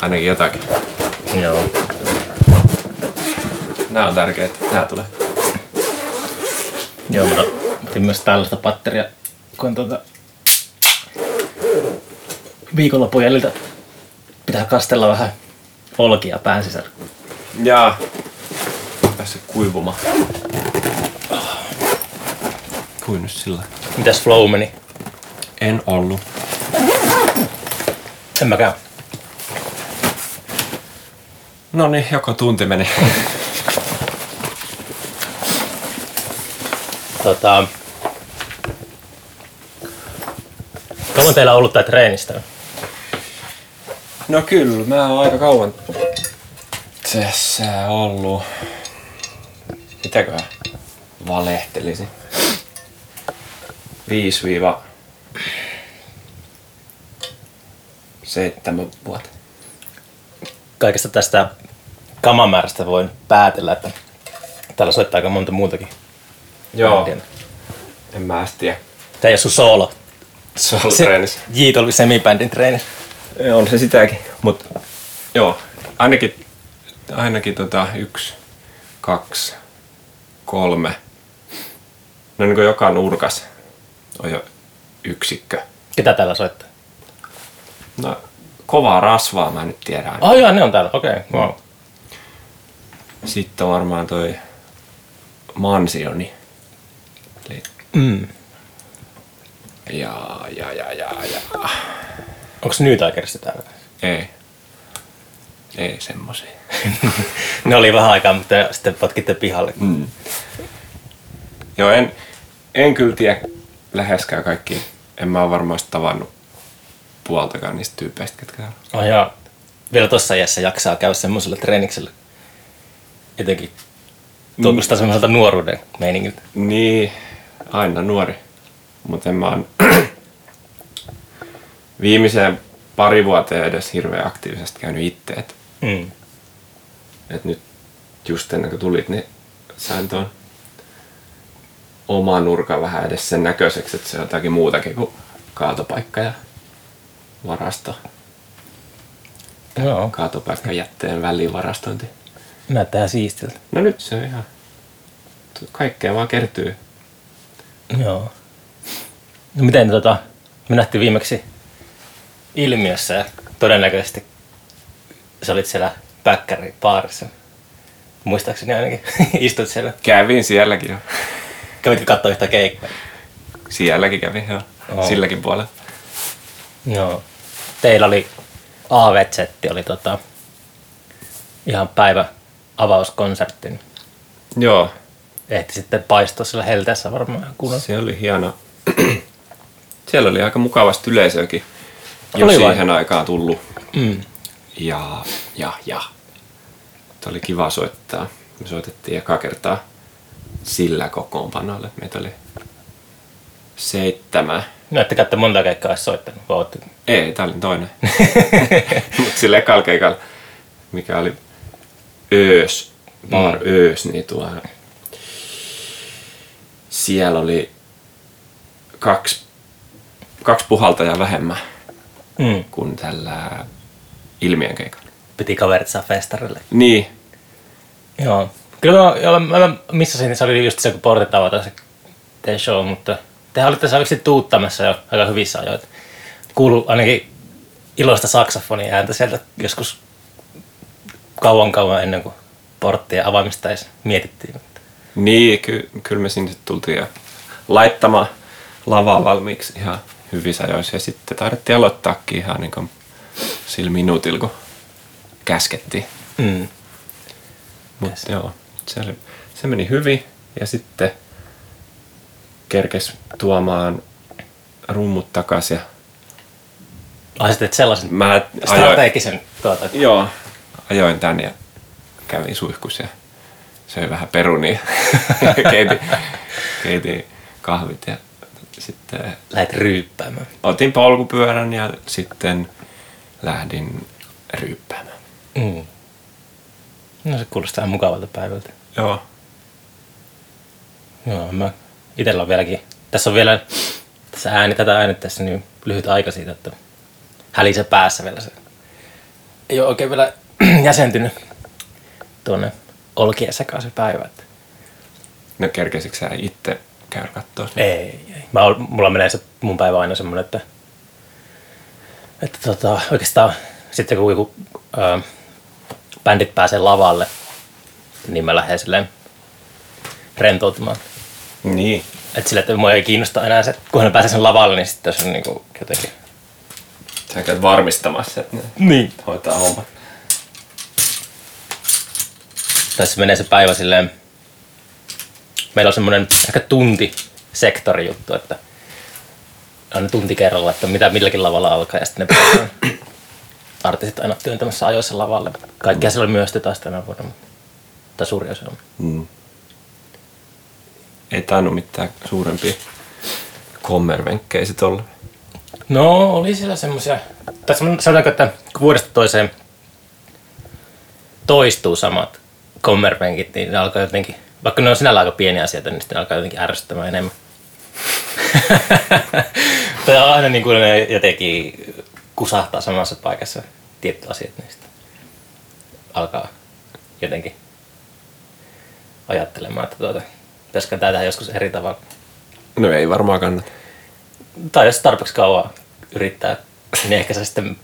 ainakin jotakin. Joo. Nämä on tärkeitä. Nämä tulee. Joo, mutta otin myös tällaista patteria, kun tuota viikonlopun jäljiltä pitää kastella vähän olkia pään sisällä. Jaa. Päässyt kuivumaan. Kuin nyt sillä. Mitäs flow meni? En ollut. En mäkään. No niin, joko tunti meni. Tota, kauan teillä on ollut tää treenistä? No kyllä, mä oon aika kauan tässä ollut. Mitäköhän valehtelisin? 5 seitsemän vuotta. Kaikesta tästä kamamäärästä voin päätellä, että täällä soittaa aika monta muutakin. Joo, bändiä. en mä edes tiedä. Tää ei ole sun soolo. Se on treenissä. Jiitolvi semibändin treeni. On se sitäkin, mutta joo, ainakin, ainakin tota yksi, kaksi, kolme. No niin kuin joka nurkas on jo yksikkö. Ketä täällä soittaa? No, kovaa rasvaa mä nyt tiedän. Oh joo, ne on täällä. Okei, okay. wow. Sitten on varmaan toi mansioni. Eli, Mm. ja, ja, ja, ja, ja. Onks New Tigerista täällä? Ei. Ei semmosia. ne oli vähän aikaa, mutta sitten potkitte pihalle. Mm. Joo, en, en kyllä tiedä läheskään kaikki. En mä ole varmaan tavannut puoltakaan niistä tyypeistä, ketkä on. Oh joo. Vielä tossa iässä jaksaa käydä semmoisella treeniksellä. Jotenkin tunkustaa semmoiselta nuoruuden meiningiltä. Niin, aina nuori. Mutta en mä oon viimeiseen pari vuoteen edes hirveän aktiivisesti käynyt itse. Et, Mm. et nyt just ennen kuin tulit, niin sain tuon oman nurkan vähän edes sen näköiseksi, että se on jotakin muutakin kuin kaatopaikka ja varasto. Joo, Kaatopaikka jätteen välivarastointi. näyttää siistiltä. No nyt se on ihan... Kaikkea vaan kertyy. Joo. No miten tota, me nähtiin viimeksi ilmiössä ja todennäköisesti sä olit siellä päkkäri baarissa. Muistaakseni ainakin istut siellä. Kävin sielläkin jo. Kävitkö katsoa yhtä keikkaa? Sielläkin kävin jo. Oo. Silläkin puolella. Joo. Teillä oli AV-setti, oli tota, ihan päivä avauskonsertti. Joo. Ehti sitten paistua siellä helteessä varmaan kunnolla. Se oli hieno. Siellä oli aika mukavasti yleisöäkin jo Oli vai? siihen aikaan tullut. Mm. Ja, ja, ja. Tämä oli kiva soittaa. Me soitettiin eka kertaa sillä kokoonpanolle. Meitä oli seitsemän. No ette käytte monta keikkaa edes soittanut, vai ootte- Ei, tää oli toinen. Mutta sillä ekalla keikalla, mikä oli öös, bar mm. öös, niin tuo, siellä oli kaksi, kaksi puhaltajaa vähemmän mm. kuin tällä ilmiön keikalla. Piti kaverit saa festarille. Niin, Joo. Kyllä mä, mä, mä missasin, se oli just se, kun portit avataan se show, mutta tehän olitte selvästi tuuttamassa jo aika hyvissä ajoin. Kuulu ainakin iloista saksofonin ääntä sieltä joskus kauan kauan ennen kuin porttien avaamista edes mietittiin. niin ky, kyllä me sinne tultiin jo laittamaan lavaa valmiiksi ihan hyvissä ajoissa. Ja sitten taidettiin aloittaakin ihan niin kuin sillä minuutilla, kun käskettiin. Mm. Mutta joo, se, oli, se meni hyvin ja sitten kerkes tuomaan rummut takas ja Ai sä teet sellaisen mä ajoin, strategisen tuota. joo, ajoin tän ja kävin suihkus ja söin vähän perunia keitin, keitin kahvit ja sitten Lähet ryyppäämään. otin polkupyörän ja sitten lähdin ryyppäämään. Mm. No se kuulostaa ihan mukavalta päivältä. Joo, Joo, mä itellä on vieläkin, tässä on vielä, tässä ääni, tätä äänittäessä niin lyhyt aika siitä, että hälisee päässä vielä se ei ole oikein vielä jäsentynyt tuonne olkien sekaan se päivä. Että No kerkesikö sä itse käydä kattoo? ei, ei. Mä ol, mulla menee se mun päivä aina semmoinen, että, että tota, oikeastaan sitten kun joku ää, bändit pääsee lavalle, niin mä lähden silleen rentoutumaan. Niin. Että sille, että mua ei kiinnosta enää se, kun ne pääsee sen lavalle, niin sitten se on niinku jotenkin... Sä käyt varmistamassa, että ne Niin. hoitaa hommat. Tässä menee se päivä silleen... Meillä on semmoinen ehkä tunti sektori juttu, että aina tunti kerralla, että mitä milläkin lavalla alkaa ja sitten ne artistit aina työntämässä ajoissa lavalle. Kaikkia siellä oli myös taas tänä vuonna, mutta- tai suuri osa on. Mm. Ei tainnut mitään suurempia kommervenkkejä sit olla. No, oli siellä semmoisia, tai sanotaanko, että vuodesta toiseen toistuu samat kommervenkit, niin ne alkaa jotenkin, vaikka ne on sinällä aika pieniä asioita, niin sitten ne alkaa jotenkin ärsyttämään enemmän. tai aina niin kuin ne jotenkin kusahtaa samassa paikassa tietyt asiat, niin sitten alkaa jotenkin ajattelemaan, että tuota, pitäisikö tämä tehdä joskus eri tavalla. No ei varmaan kannata. Tai jos tarpeeksi kauan yrittää, niin ehkä se sitten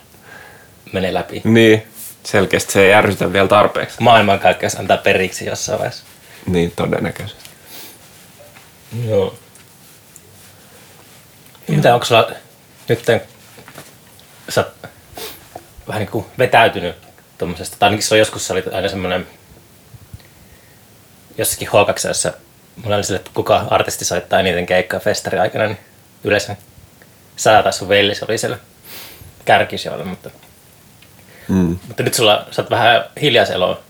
menee läpi. Niin, selkeästi se ei ärsytä vielä tarpeeksi. Maailmankaikkeus antaa periksi jossain vaiheessa. Niin, todennäköisesti. Joo. Mitä onko sulla nyt, sä oot vähän niin kuin vetäytynyt tuommoisesta, tai ainakin se on joskus sä olit aina semmoinen jossakin H2, mulla oli sille, että kuka artisti soittaa eniten keikkaa festari aikana, niin yleensä sä tai sun veli se oli siellä kärkisijoilla, mutta, Mm. mutta nyt sulla, sä oot vähän hiljaiseloa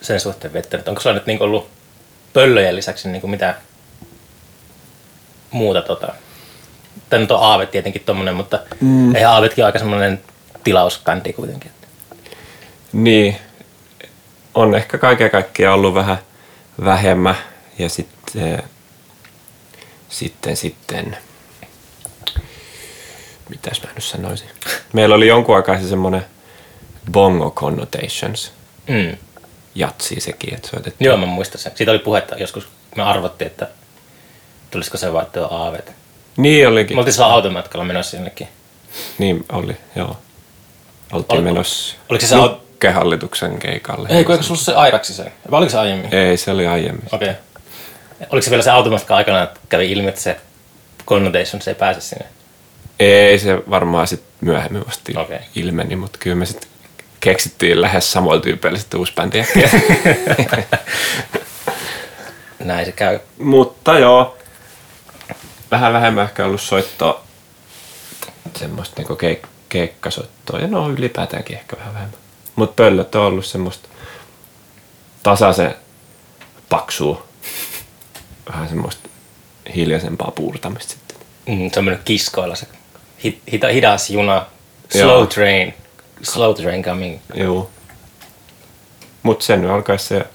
sen suhteen viettänyt. Onko sulla nyt niin ollut pöllöjen lisäksi niin kuin mitä muuta tota, Tämä nyt on Aave tietenkin tommonen, mutta mm. ei Aavetkin aika semmoinen tilausbändi kuitenkin. Niin, on ehkä kaiken kaikkiaan ollut vähän vähemmän ja sitten, sitten, sitten, mitäs mä nyt sanoisin. Meillä oli jonkun aikaa se semmoinen bongo connotations Mm. jatsi sekin, että soitettiin. Joo, mä muistan sen. Siitä oli puhetta joskus, me arvottiin, että tulisiko se vaihtoa Aavet. Niin olikin. Me oltiin sillä automatkalla menossa jonnekin. Niin oli, joo. Oltiin Ol- menossa oliko se Nukkehallituksen keikalle. Ei, kun eikö sulla se Airaksi se? Vai oliko se aiemmin? Ei, se oli aiemmin. Okei. Okay. Oliko se vielä se automatka aikana, että kävi ilmi, että se Connotations ei pääse sinne? Ei, se varmaan sitten myöhemmin vasta Okei. ilmeni, mutta kyllä me sitten keksittiin lähes samoilla tyypeillä sitten uusi bändi. Näin se käy. Mutta joo, vähän vähemmän ehkä ollut soittoa, semmoista niinku keik- keikkasoittoa, ja no ylipäätäänkin ehkä vähän vähemmän. Mutta pöllöt on ollut semmoista tasaisen paksua, vähän semmoista hiljaisempaa puurtamista sitten. Mm, se on mennyt kiskoilla se hi- hita- hidas juna, slow Joo. train, slow train coming. Joo. Mutta sen nyt alkaisi se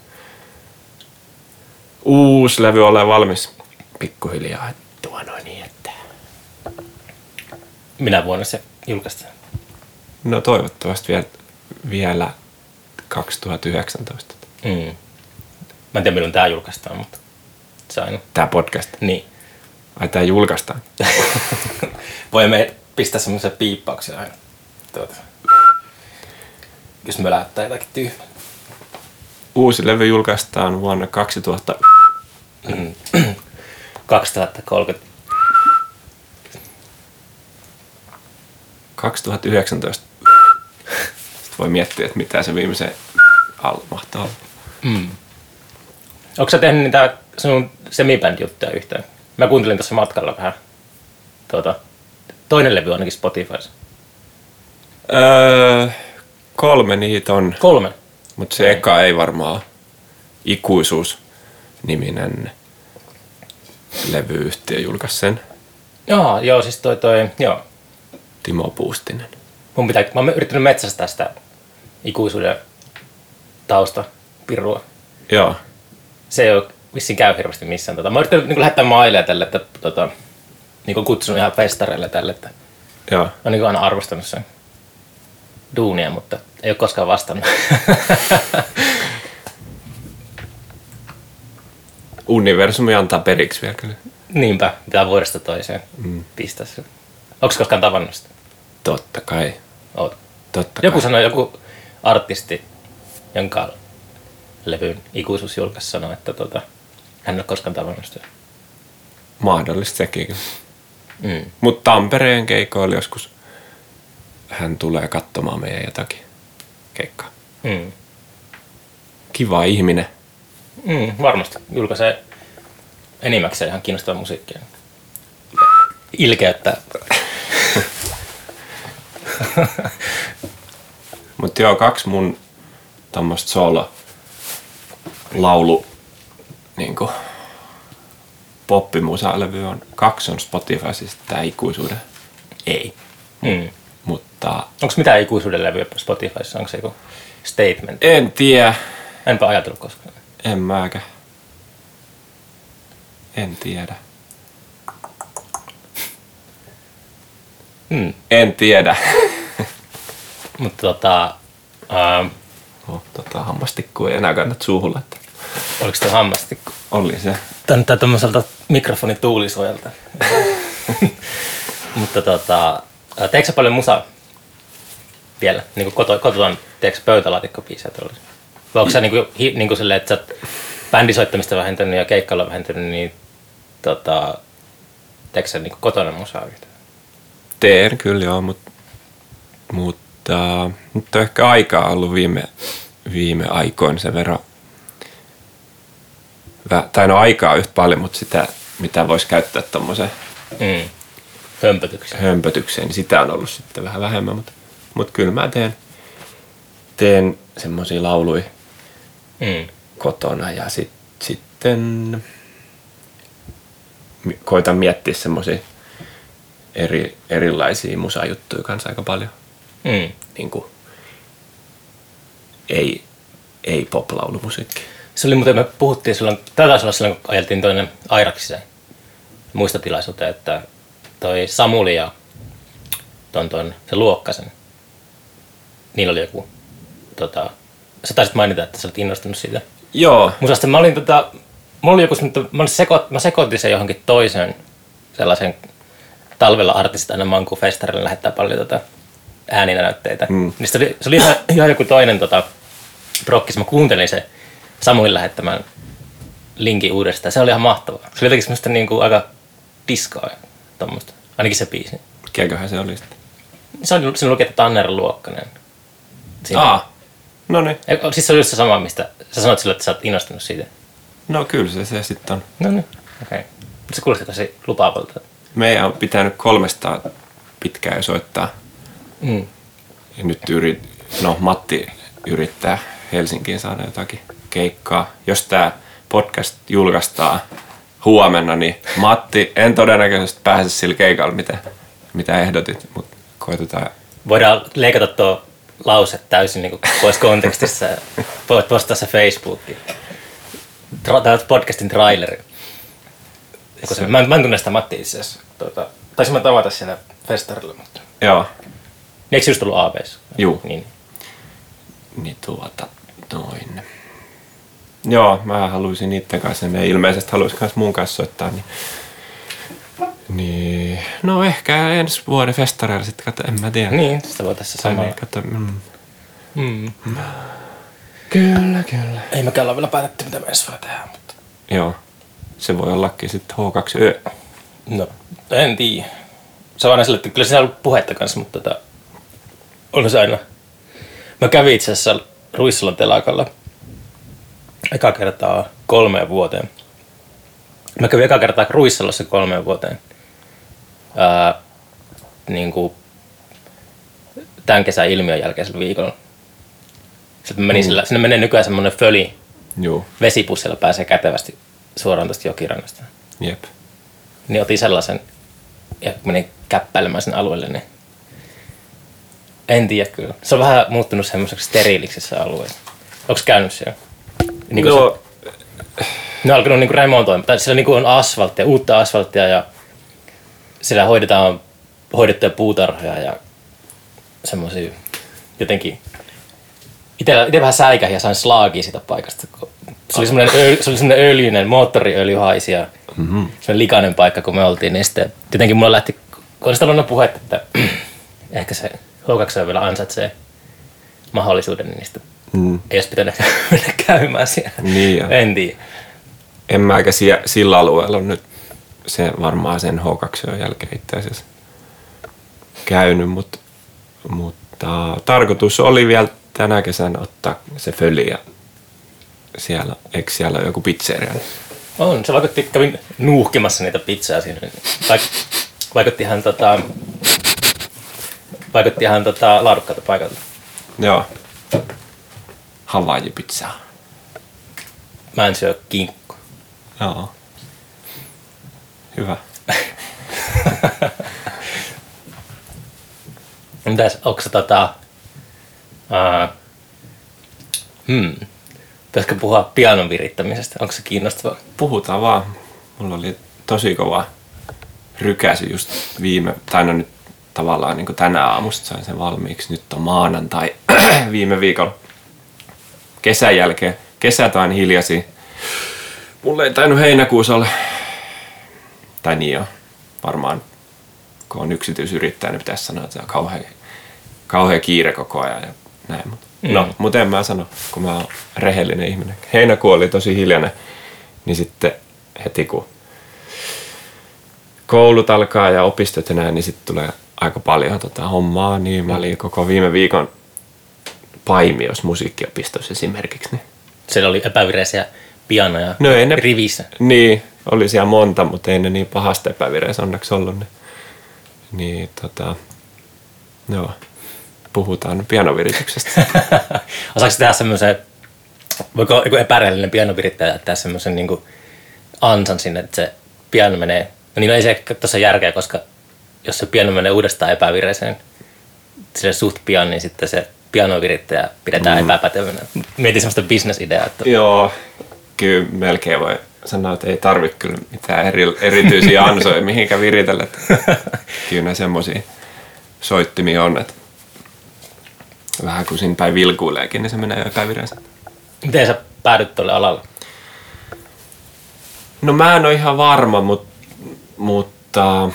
uusi levy olla valmis pikkuhiljaa. Tuo noin niin, että... Minä vuonna se julkaistaan? No toivottavasti vielä, vielä 2019. Mm. Mä en tiedä milloin tää julkaistaan, mutta se aina. Tämä podcast. Niin. Ai tää julkaistaan. Voimme pistää semmoisia piippauksia aina. Tuota. Jos me lähtää jotakin tyhmää. Uusi levy julkaistaan vuonna 2000. 2030. 2019. Sitten voi miettiä, että mitä se viimeisen alla mahtaa olla. Mm. Onko sä tehnyt niitä sinun semibänd-juttuja yhtään? Mä kuuntelin tuossa matkalla vähän. Tuota, toinen levy on ainakin Spotifyssa. Öö, kolme niitä on. Kolme. Mutta se eka ei varmaan Ikuisuus-niminen levyyhtiö julkaisi sen. Joo, joo, siis toi, toi, joo. Timo Puustinen. Mun pitää, mä oon yrittänyt metsästää sitä ikuisuuden tausta pirua. Joo. Se ei ole vissiin käy hirveästi missään. Tota, mä oon yrittänyt niin lähettää maileja tälle, että tota, niin kuin kutsunut ihan festareille tälle, että Joo. mä niin aina arvostanut sen duunia, mutta Ei ole koskaan vastannut. Universumi antaa periksi vielä kyllä. Niinpä, pitää vuodesta toiseen mm. pistää se. Onko koskaan tavannut sitä? Totta kai. Oot. Totta Joku kai. sanoi, joku artisti, jonka levyn ikuisuus julkaisi sanoi, että tota, hän ei ole koskaan tavannut sitä. Mahdollista sekin. Mm. Mutta Tampereen keikoilla joskus hän tulee katsomaan meidän jotakin keikkaa. Mm. Kiva ihminen. Mm, varmasti julkaisee enimmäkseen ihan kiinnostavaa musiikkia. Ilkeyttä. Mutta joo, kaksi mun tämmöistä solo laulu niinku poppimusalevy on, kaksi on Spotify, siis tää ikuisuuden ei. Mm. Mutta Onko mitään ikuisuuden levyä Spotifyssa? Onko se joku statement? en tiedä, Enpä ajatellut koskaan. en mäkä. En tiedä. Mm. En tiedä. Mutta tota, ähm, Oh, tota, hammastikku ei enää kannata suuhun laittaa. Oliko se hammastikku? Oli se. Tän tämmöiseltä mikrofonin tuulisuojalta. Mutta tota, teetkö sä paljon musaa vielä? Niin kuin koto, kototaan, teetkö sä pöytälaatikkobiisejä tuolla? Vai onko sä niin kuin, hi, niin kuin silleen, että sä oot bändisoittamista vähentänyt ja keikkailla vähentänyt, niin tota, teetkö sä niin kuin kotona musaa yhtään? Teen kyllä joo, mut, mutta nyt on ehkä aikaa ollut viime, viime aikoina sen verran. Tai no aikaa yhtä paljon, mutta sitä mitä voisi käyttää tuommoiseen Mm. Hömpötyksiä. hömpötykseen, niin sitä on ollut sitten vähän vähemmän. Mutta, mutta kyllä mä teen, teen semmoisia lauluja Mm. kotona ja sit, sitten koitan miettiä semmoisia eri, erilaisia musajuttuja kanssa aika paljon. Mm. Niin kuin, ei, ei pop-laulumusiikki. Se oli muuten, me puhuttiin silloin, tätä taisi olla silloin, kun ajeltiin toinen Airaksiseen muistotilaisuuteen, että toi Samuli ja ton, ton, se Luokkasen, niillä oli joku, tota, sä taisit mainita, että sä olet innostunut siitä Joo, musasta. Mä olin tota, mulla oli joku, mä, olin seko, mä sekoitin sen johonkin toiseen sellaisen talvella artistit aina Manku Festarille lähettää paljon tota ääninäytteitä. Mm. Niin se oli, se oli ihan, ihan joku toinen tota, prokkis. Mä kuuntelin se Samuin lähettämän linkin uudestaan. Se oli ihan mahtavaa. Se oli jotenkin semmoista niinku aika diskoa ja tommoista. Ainakin se biisi. mikäköhän se oli sitten? Se oli, siinä luki, että Tanner Luokkanen. Siinä. Aa, no niin. Siis se oli just se sama, mistä sä sanoit sille, että sä oot innostunut siitä. No kyllä se, se sitten on. No niin, okei. Okay. Se kuulosti tosi lupaavalta. Meidän on pitänyt 300 pitkään jo soittaa. Mm. Ja nyt yrit, no Matti yrittää Helsinkiin saada jotakin keikkaa. Jos tämä podcast julkaistaan huomenna, niin Matti, en todennäköisesti pääse sillä keikalla, mitä, mitä ehdotit, mutta koitetaan. Voidaan leikata tuo lause täysin niin pois kontekstissa ja voit postaa se Facebookiin. Tämä podcastin traileri. Se, mä, en, mä en tunne sitä Matti itse asiassa. Tuota, taisin mä tavata siellä festarilla, mutta... Joo, Eikö se just ollut ABS? Juu. Niin. niin tuota, noin. Joo, mä haluaisin niiden kanssa, ne ilmeisesti haluaisi myös mun kanssa soittaa, niin, niin no ehkä ensi vuoden festareilla sitten, kato, en mä tiedä. Niin, sitä voi tässä samalla. niin, kato, mm. Mm. Kyllä, kyllä. Ei mekään olla vielä päätetty, mitä me ensi vuonna tehdään, mutta... Joo, se voi ollakin sitten H2Ö. No, en tiedä. Se on aina sille, että kyllä siinä on ollut puhetta kanssa, mutta tota, onko se aina... Mä kävin itse asiassa Ruissalon telakalla eka kertaa kolmeen vuoteen. Mä kävin eka kertaa Ruissalossa kolmeen vuoteen. Ää, niin kuin tämän kesän ilmiön jälkeisellä viikolla. Sitten mä menin sillä, sinne menee nykyään semmonen föli Joo, vesipussilla pääsee kätevästi suoraan tästä jokirannasta jep. niin otin sellaisen ja menin käppäilemään sen alueelle, niin en tiedä kyllä. Se on vähän muuttunut semmoiseksi steriiliksi se alue. Onko käynyt siellä? Niin kuin no, se, ne on alkanut niin remontoimaan. Tai siellä niin on asfalttia, uutta asfalttia ja siellä hoidetaan hoidettuja puutarhoja ja semmoisia jotenkin Itse, itse vähän säikähin ja sain slaagia siitä paikasta. kun Se oli semmoinen, öl, se oli semmoinen öljyinen, moottoriöljyhaisi ja mm-hmm. semmoinen likainen paikka, kun me oltiin. Niin sitten tietenkin mulla lähti, kun sitä ollut puhetta, että ehkä se H2 vielä ansaitsee mahdollisuuden, niin sitten mm. ei olisi pitänyt mennä käymään siellä. Niin jo. en tiedä. En mä eikä sie- sillä alueella on nyt se varmaan sen H2 jälkeen itse asiassa käynyt, mutta, mutta tarkoitus oli vielä tänä kesänä ottaa se föli ja siellä, eikö siellä ole joku pizzeria? On, se vaikutti, kävin nuuhkimassa niitä pizzaa siinä. Vaik, vaikutti ihan tota, vaikutti ihan tota, laadukkaalta paikalta. Joo. Hawaii pizzaa. Mä en syö kinkku. Joo. Hyvä. Mitäs, onko tota... Uh, hmm. Pitäisikö puhua pianon virittämisestä? Onko se kiinnostavaa? Puhutaan vaan. Mulla oli tosi kova rykäsy just viime, tai no nyt tavallaan niin tänä aamusta sain sen valmiiksi. Nyt on maanantai viime viikolla kesän jälkeen. Kesät on hiljasi. Mulla ei tainnut heinäkuussa olla, tai niin jo, varmaan kun on yksityisyrittäjä, niin pitäisi sanoa, että se on kauhean, kauhean kiire koko ajan ja näin. Mutta mm. No, mutta en mä sano, kun mä oon rehellinen ihminen. Heinäkuu oli tosi hiljainen, niin sitten heti kun koulut alkaa ja opistot ja näin, niin sitten tulee aika paljon tota hommaa. Niin mä olin koko viime viikon Paimios musiikkiopistossa esimerkiksi. Niin. Siellä oli epävireisiä pianoja No ei ne- rivissä. Niin, oli siellä monta, mutta ei ne niin pahasta epävireessä onneksi ollut. Niin, niin tota, joo, puhutaan pianovirityksestä. Osaako tehdä semmoisen, voiko joku epärehellinen pianovirittäjä tehdä semmoisen niin ansan sinne, että se piano menee, no niin no ei se tuossa järkeä, koska jos se piano menee uudestaan epävireiseen, sille suht pian, niin sitten se pianovirittäjä pidetään mm. epäpätevänä. Mietin semmoista bisnesideaa, että joo, kyllä melkein voi sanoa, että ei tarvitse kyllä mitään eri, erityisiä ansoja mihinkä viritellä. Kyllä ne semmoisia soittimia on, että vähän kun siinä päin vilkuileekin, niin se menee jo epävireensä. miten sä päädyt tuolle alalle? No mä en ole ihan varma, mutta, mutta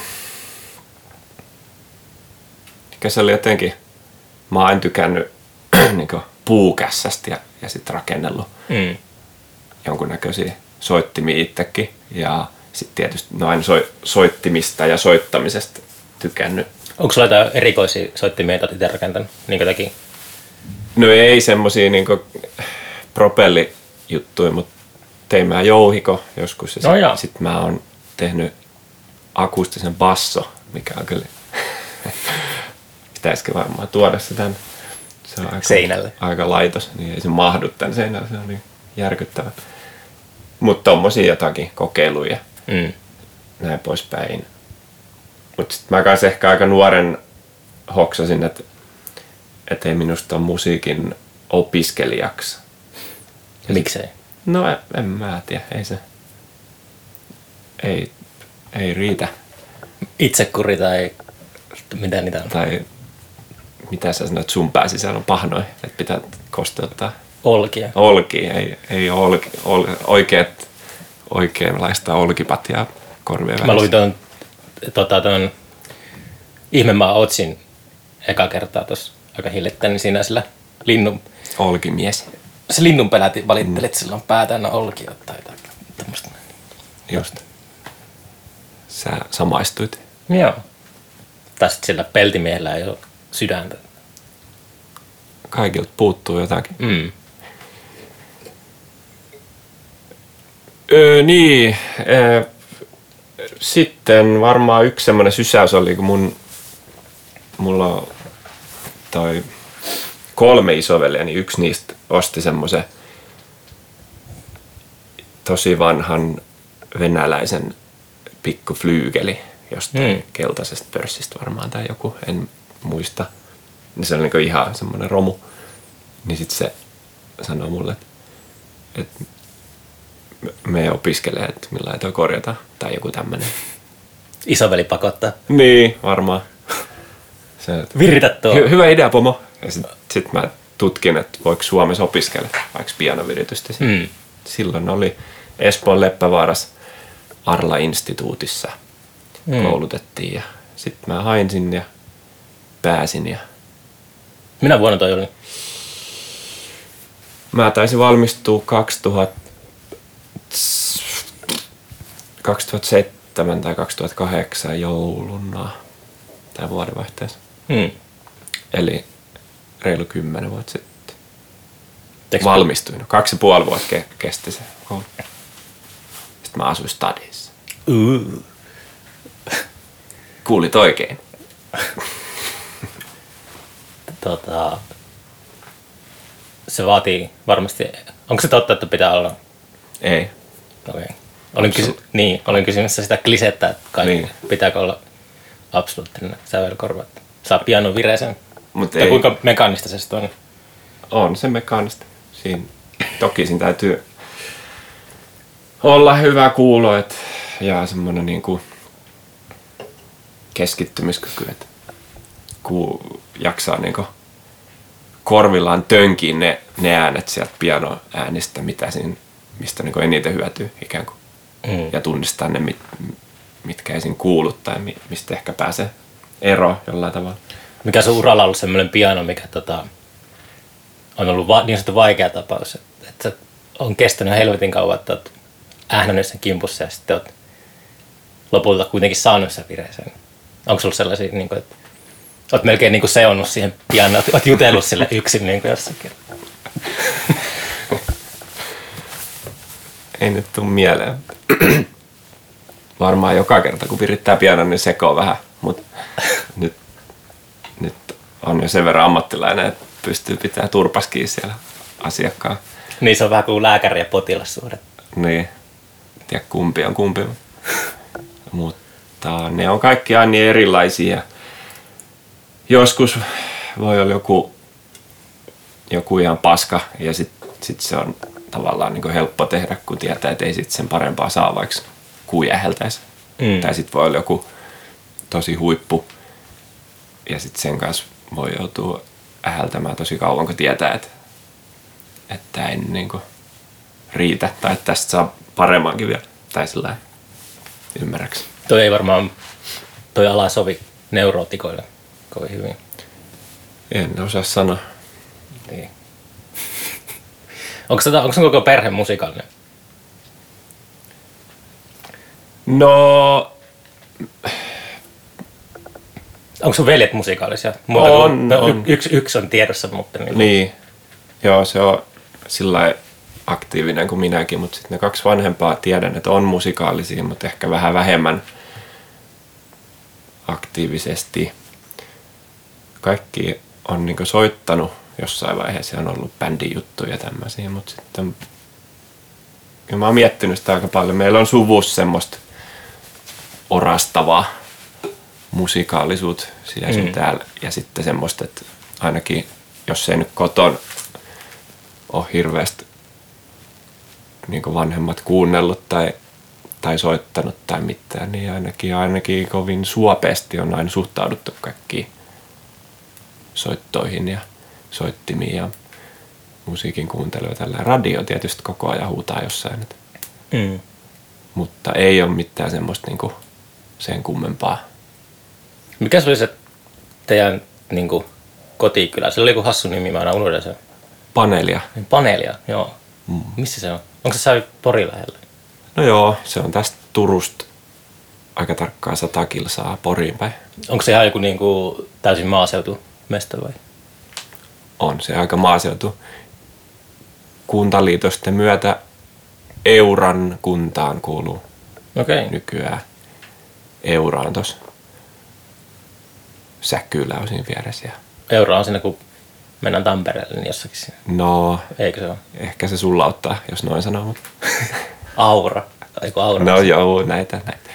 ehkä se oli jotenkin, mä oon tykännyt niin puukässästä ja, ja sitten rakennellut Mm. jonkunnäköisiä soittimia itsekin. Ja sitten tietysti no aina soi, soittimista ja soittamisesta tykännyt. Onko sulla jotain erikoisia soittimia, joita itse rakentanut? Niin jotakin No ei semmosia niinku propellijuttuja, mutta tein mä jouhiko joskus. Ja No sit, joo. sit mä oon tehnyt akustisen basso, mikä on kyllä... Pitäisikö varmaan tuoda se tänne. Se on aika, Seinälle. aika laitos, niin ei se mahdu tän seinälle, se on niin järkyttävä. Mutta tommosia jotakin kokeiluja mm. näin poispäin. Mutta sitten mä kanssa ehkä aika nuoren hoksasin, että et ei minusta ole musiikin opiskelijaksi. Miksei? No en, en mä tiedä, ei se, ei, ei riitä. Itsekuri tai mitä niitä on? Tai mitä sä sanoit, sun pää sisällä on pahnoja, että pitää kosteuttaa Olkia. olkia. Ei, ei ole olki, ol, oikeat, oikeanlaista olkipatjaa korvien Mä välissä. luin tuon, tota, tuon Ihmemaa Otsin eka kertaa tuossa aika hiljattain, niin siinä sillä linnun, Olkimies, se linnun peläti valitteli, että sillä on pää täynnä olkia tai jotain tämmöistä. just. Sä samaistuit. Joo. Tai sitten sillä peltimiehellä ei ole sydäntä. Kaikilta puuttuu jotakin. Mm. Öö, niin. Öö, sitten varmaan yksi semmoinen sysäys oli, kun mun, mulla on toi kolme isoveljeä, niin yksi niistä osti semmoisen tosi vanhan venäläisen pikkuflyygeli jostain Mm. keltaisesta pörssistä varmaan tai joku, en muista. Niin se oli niinku ihan semmoinen romu. Niin sit se sanoi mulle, että me opiskelee, että millä ei korjata tai joku tämmönen. Isoveli pakottaa. Niin, varmaan. Se, että Viritä tuo. hy- hyvä idea, pomo. Ja sit, sit mä tutkin, että voiko Suomessa opiskella vaikka pianoviritystä. Mm. Silloin oli Espoon Leppävaaras Arla-instituutissa Mm. koulutettiin ja sitten mä hain sinne ja pääsin ja Minä vuonna toi oli? Mä taisin valmistua 2000, 2007 tai 2008 jouluna tai vuodenvaihteessa. Mm. Eli reilu kymmenen vuotta sitten. Teks- Valmistuin. Kaksi ja puoli vuotta ke- kesti se koulu. Sitten mä asuin stadissa. Uh. Kuulit oikein. Tota, se vaatii varmasti, onko se totta, että pitää olla, Ei. okei. Olin, kysy, niin, olin kysymässä sitä klisettä, että kaikki, Niin. pitääkö olla absoluuttinen sävelkorva, saa pianon vireisen. Mut Tai ei. kuinka mekaanista se on? On se mekaanista. Siinä, toki siinä täytyy olla hyvä kuulo et, ja semmoinen niinku keskittymiskyky, että ku, jaksaa niinku korvillaan tönkiin ne, ne äänet sieltä pianoäänistä, mitä siinä, mistä niinku eniten hyötyy ikään kuin. Mm. Ja tunnistaa ne, mit, mitkä ei siinä kuulu tai mi, mistä ehkä pääsee eroon jollain tavalla. Mikä sun uralla on ollut semmoinen piano, mikä tota, on ollut va- niin sanottu vaikea tapaus, että, on kestänyt helvetin kauan, että oot ähnännyt sen kimpussa ja sitten oot lopulta kuitenkin saanut sen vireeseen. Onko sulla sellaisia, niin kuin, että oot melkein niin kuin seonnut siihen pianoon, oot jutellut sille yksin niin kuin jossakin. Ei nyt tuu mieleen. Varmaan joka kerta, kun virittää pianon, niin sekoo vähän. Mutta nyt, nyt on jo sen verran ammattilainen, että pystyy pitää turpaskiin siellä asiakkaan. Niin se on vähän kuin lääkäri ja potilassuhde. Niin, en tiedä kumpi on kumpi. Mutta ne on kaikki aina niin erilaisia. Joskus voi olla joku, joku ihan paska ja sitten sit se on tavallaan niin helppo tehdä, kun tietää, että ei sit sen parempaa saa, vaikka kuijäheltäisi. Mm. Tai sitten voi olla joku tosi huippu ja sitten sen kanssa voi joutua äheltämään tosi kauan, kun tietää, että, että ei niin kuin riitä tai että tästä saa paremmankin vielä. Tai sillä lailla. ymmärräks. Toi ei varmaan, toi ala sovi neurootikoille kovin hyvin. En osaa sanoa. Niin. onko, tota, onko sun koko perhe musikaalinen? No, Onko sun veljet musikaalisia? On, kuin, no, on. y- Yksi, yksi on tiedossa, mutta niin. niin. Joo, se on sillä aktiivinen kuin minäkin, mutta sitten ne kaksi vanhempaa tiedän, että on musikaalisia, mutta ehkä vähän vähemmän aktiivisesti. Kaikki on niinku soittanut jossain vaiheessa, on ollut bändijuttuja ja tämmöisiä, mutta sitten ja mä oon miettinyt sitä aika paljon. Meillä on suvussa semmoista orastavaa musikaalisuutta siellä Mm. täällä. Ja sitten semmoista, että ainakin jos ei nyt koton ole hirveästi niin vanhemmat kuunnellut tai, tai soittanut tai mitään, niin ainakin, ainakin kovin suopeasti on aina suhtauduttu kaikkiin soittoihin ja soittimiin ja musiikin kuuntelua. Tällä radio tietysti koko ajan huutaa jossain, Mm. mutta ei ole mitään semmoista niin sen kummempaa. Mikä se oli se teidän niin kuin, kotikylä? Se oli joku hassu nimi, mä aina unohdan sen. Paneelia. Niin, Paneelia, joo. Mm. Missä se on? Onko se sai Pori lähellä? No joo, se on tästä Turusta aika tarkkaan 100 kilsaa Poriin päin. Onko se ihan joku niin kuin, täysin maaseutumesta vai? On se aika maaseutu. Kuntaliitosten myötä Euran kuntaan kuuluu. Okay. nykyään. Eura on tossa Säkylä on siinä vieressä. Ja Euro on siinä, kun mennään Tampereelle, niin jossakin. siinä. no, Eikö se ole? ehkä se sullauttaa, jos noin sanoo. Mutta... Aura. Eikö Aura? No joo, näitä, näitä.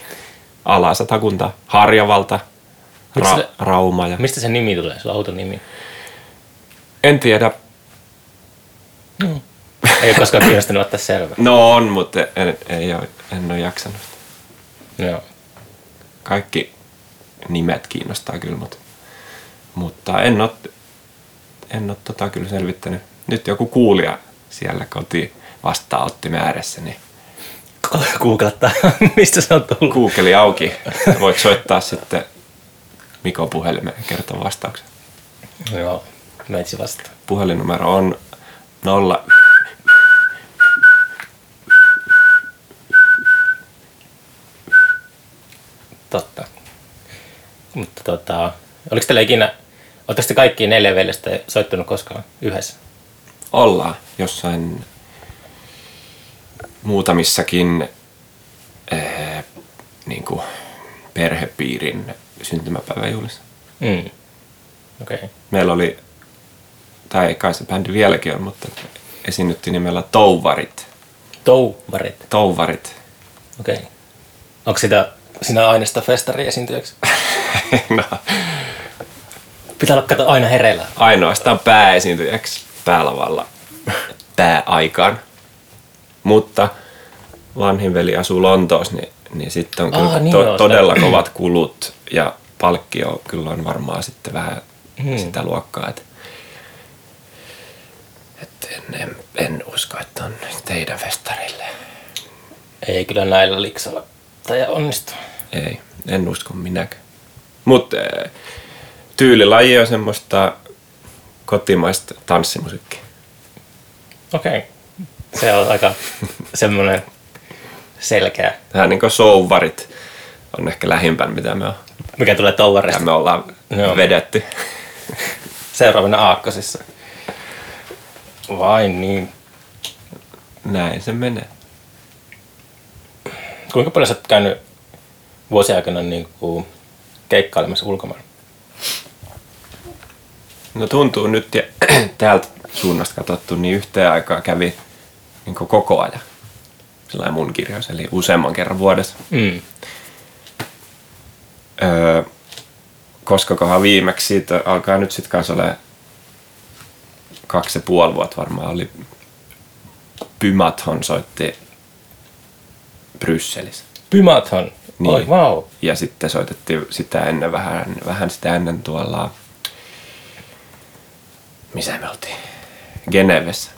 Alasatakunta, Harjavalta, Ra- se- Rauma ja... Mistä se nimi tulee, se auton nimi? En tiedä, Ei ole koskaan kiinnostanut ottaa selvää. No on, mutta en, ei ole, en ole jaksanut. Joo. Kaikki nimet kiinnostaa kyllä, mutta, mutta en ole en ole tota kyllä selvittänyt. Nyt joku kuulija siellä koti vastaanottimen ääressä, niin Googlettaa, mistä se on tullut. Google auki. Voit soittaa sitten Mikon puhelimeen ja kertoa vastauksen. Joo, meitsi vasta. Puhelinnumero on nolla. Totta. Mutta tota, oliko teillä ikinä, oletteko te kaikki neljä veljestä soittanut koskaan yhdessä? Ollaan jossain muutamissakin eh, niin kuin perhepiirin syntymäpäiväjuhlissa. Mm. Okay. Meillä oli, tai ei kai se bändi vieläkin on, mutta esiinnytti nimellä Touvarit. Touvarit. Touvarit. Okei. Okay. Onko sitä sinä aina sitä festari esiintyjäksi? no, Pitää olla kato aina hereillä. ainoastaan pääesiintyjäksi päälavalla pääaikaan. Mutta vanhin veli asuu Lontoossa, niin, niin sitten on kyllä Aa, niin to, joo, todella sitä- kovat kulut ja palkkio kyllä on varmaan sitten vähän Hmm. sitä luokkaa, että, että en, en, en, usko, että on teidän festarille. Ei kyllä näillä liksalla. Tai onnistu. Ei, en usko minäkään. Mutta tyylilaji on semmoista kotimaista tanssimusiikkia. Okei. Okay. Se on aika semmoinen selkeä. Tähän niin souvarit on ehkä lähimpän, mitä me, on, Mikä tulee touvarista me ollaan Joo. vedetty. seuraavana aakkosissa. Vai niin. Näin se menee. Kuinka paljon sä oot käynyt vuosien aikana niin kuin keikkailemassa ulkomailla? No tuntuu nyt ja täältä suunnasta katsottu, niin yhteen aikaa kävi niin koko ajan. Sellainen mun kirjaus, eli useamman kerran vuodessa. Mm. Öö, koskakohan viimeksi siitä alkaa nyt sitten kanssa olemaan kaksi ja puoli vuotta varmaan oli Pymathon soitti Brysselissä. Pymathon. Niin. Oi, wow. Ja sitten soitettiin sitä ennen vähän, vähän sitä ennen tuolla, missä me oltiin? Genevessä,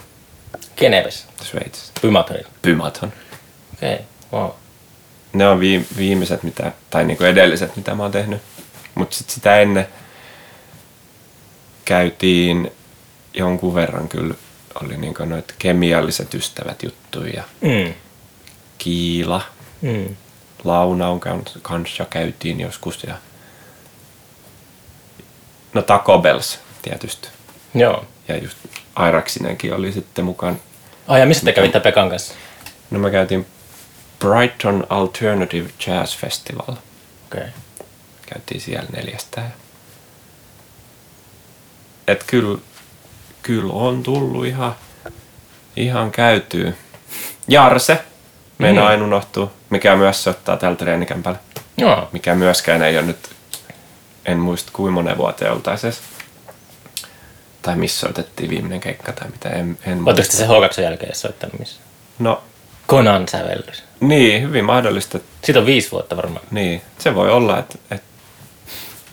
Geneves. Sveitsissä. Pymathonilla. Pymathon. Okei, okay. wow. Ne on viim- viimeiset, mitä, tai niinku edelliset, mitä mä oon tehnyt. Mutta sitten sitä ennen käytiin jonkun verran kyllä, oli niinku noita kemialliset ystävät juttuja ja Mm. Kiila, Mm. Launaun kans- kanssa käytiin joskus ja no Taco Bells tietysti. Joo. Ja just Airaksinenkin oli sitten mukaan. Ai ja missä te kävitte Pekan kanssa? No me käytiin Brighton Alternative Jazz Festival. Okay. Käytiin siellä neljästä. Et kyllä, kyllä on tullut ihan, ihan käytyy. Jarse, meinaa Mm. aina unohtuu, mikä myös soittaa tällä treenikämpällä. Joo. Mikä myöskään ei ole nyt, en muista kuinka monen vuoteen oltaisiin. Tai missä otettiin viimeinen keikka tai mitä, en, en Oletteko muista. te se H2 jälkeen soittanut missä? No Konan sävellys. niin, hyvin mahdollista. Siitä on viisi vuotta varmaan. Niin, se voi olla, että, että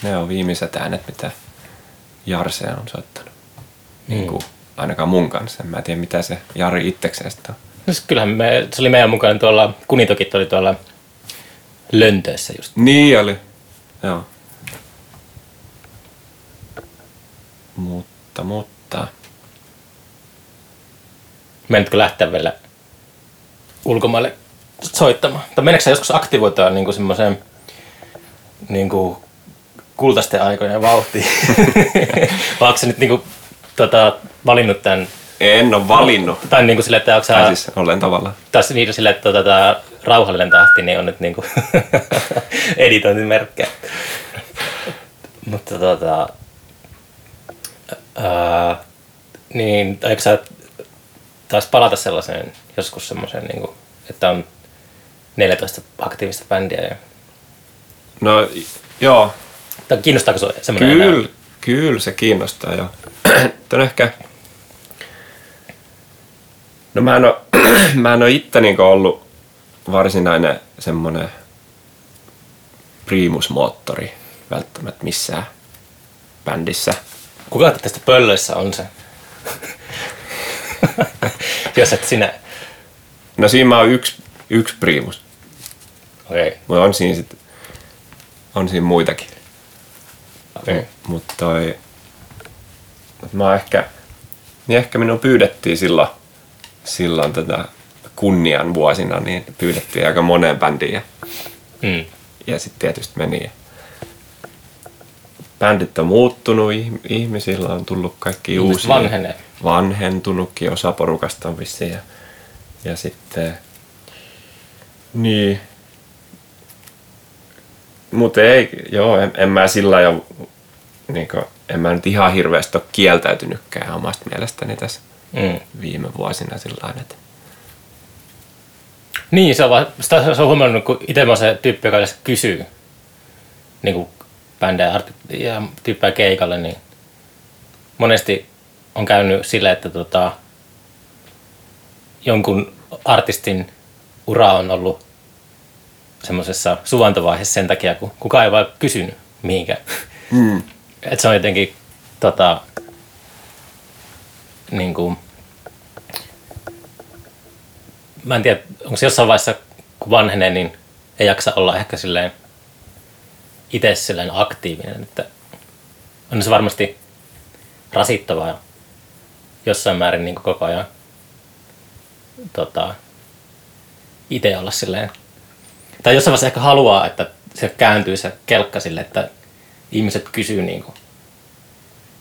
ne on viimeiset äänet, mitä Jarse on soittanut. Niin kuin, ainakaan mun kanssa. En mä tiedä, mitä se Jari itsekseen on. No kyllähän me, se oli meidän mukaan tuolla, kunitokit oli tuolla Löntöössä just. Niin oli. Joo. Mutta, mutta. Menitkö lähteä vielä ulkomaille soittamaan? Tai meneekö joskus aktivoitua niin kuin semmoiseen niin kuin kultaisten aikojen vauhtiin? Vai onko nyt niin kuin, tota, valinnut tämän, En ole valinnut. tai niin kuin sille, että onko sä, Tai siis olen tavallaan. taas niin sille, että tota, tämä rauhallinen tahti niin on nyt niin kuin editointimerkkejä. Mutta tota, ää, niin eikö sä taas palata sellaiseen joskus semmoiseen, niin kuin, että on 14 aktiivista bändiä ja No joo, tai kiinnostaako sinua semmoinen Kyllä, enää? kyllä se kiinnostaa jo. Tämä ehkä... No mä en ole, mä en ole itse niin ollut varsinainen semmoinen primusmoottori välttämättä missään bändissä Kuka tästä pöllöissä on se? Jos et sinä. No siinä on yksi, yksi priimus. Okei. Okay. Mutta on siinä sit, on siinä muitakin. Okei. Okay. Mutta toi, mut mä oon ehkä, niin ehkä minun pyydettiin silloin, silloin tätä kunnian vuosina, niin pyydettiin aika moneen bändiin ja, Mm. ja sitten tietysti meni. Ja bändit on muuttunut, ih- ihmisillä on tullut kaikki Ihmiset uusia. vanhenee. Vanhentunutkin, osa porukasta on vissiin. Ja, ja sitten, niin, mutta ei, joo, en, en mä sillä jo, niin en mä nyt ihan hirveästi ole kieltäytynytkään omasta mielestäni tässä Mm. viime vuosina sillä lailla, että Niin, se on, vaan, sitä se on huomannut, kun itse mä se tyyppi, joka kysyy niin kuin bändejä ja tyyppejä keikalle, niin monesti on käynyt sille, että tota, jonkun artistin ura on ollut semmoisessa suvantovaiheessa sen takia, kun kukaan ei vaan kysynyt mihinkään. mm. Et se on jotenkin tota, niin kuin, mä en tiedä, onko se jossain vaiheessa, kun vanhenee, niin ei jaksa olla ehkä silleen itse silleen aktiivinen, että on se varmasti rasittavaa jossain määrin niin koko ajan tota, itse olla silleen, tai jossain vaiheessa ehkä haluaa, että se kääntyy se kelkka sille, että ihmiset kysyy, niin kuin,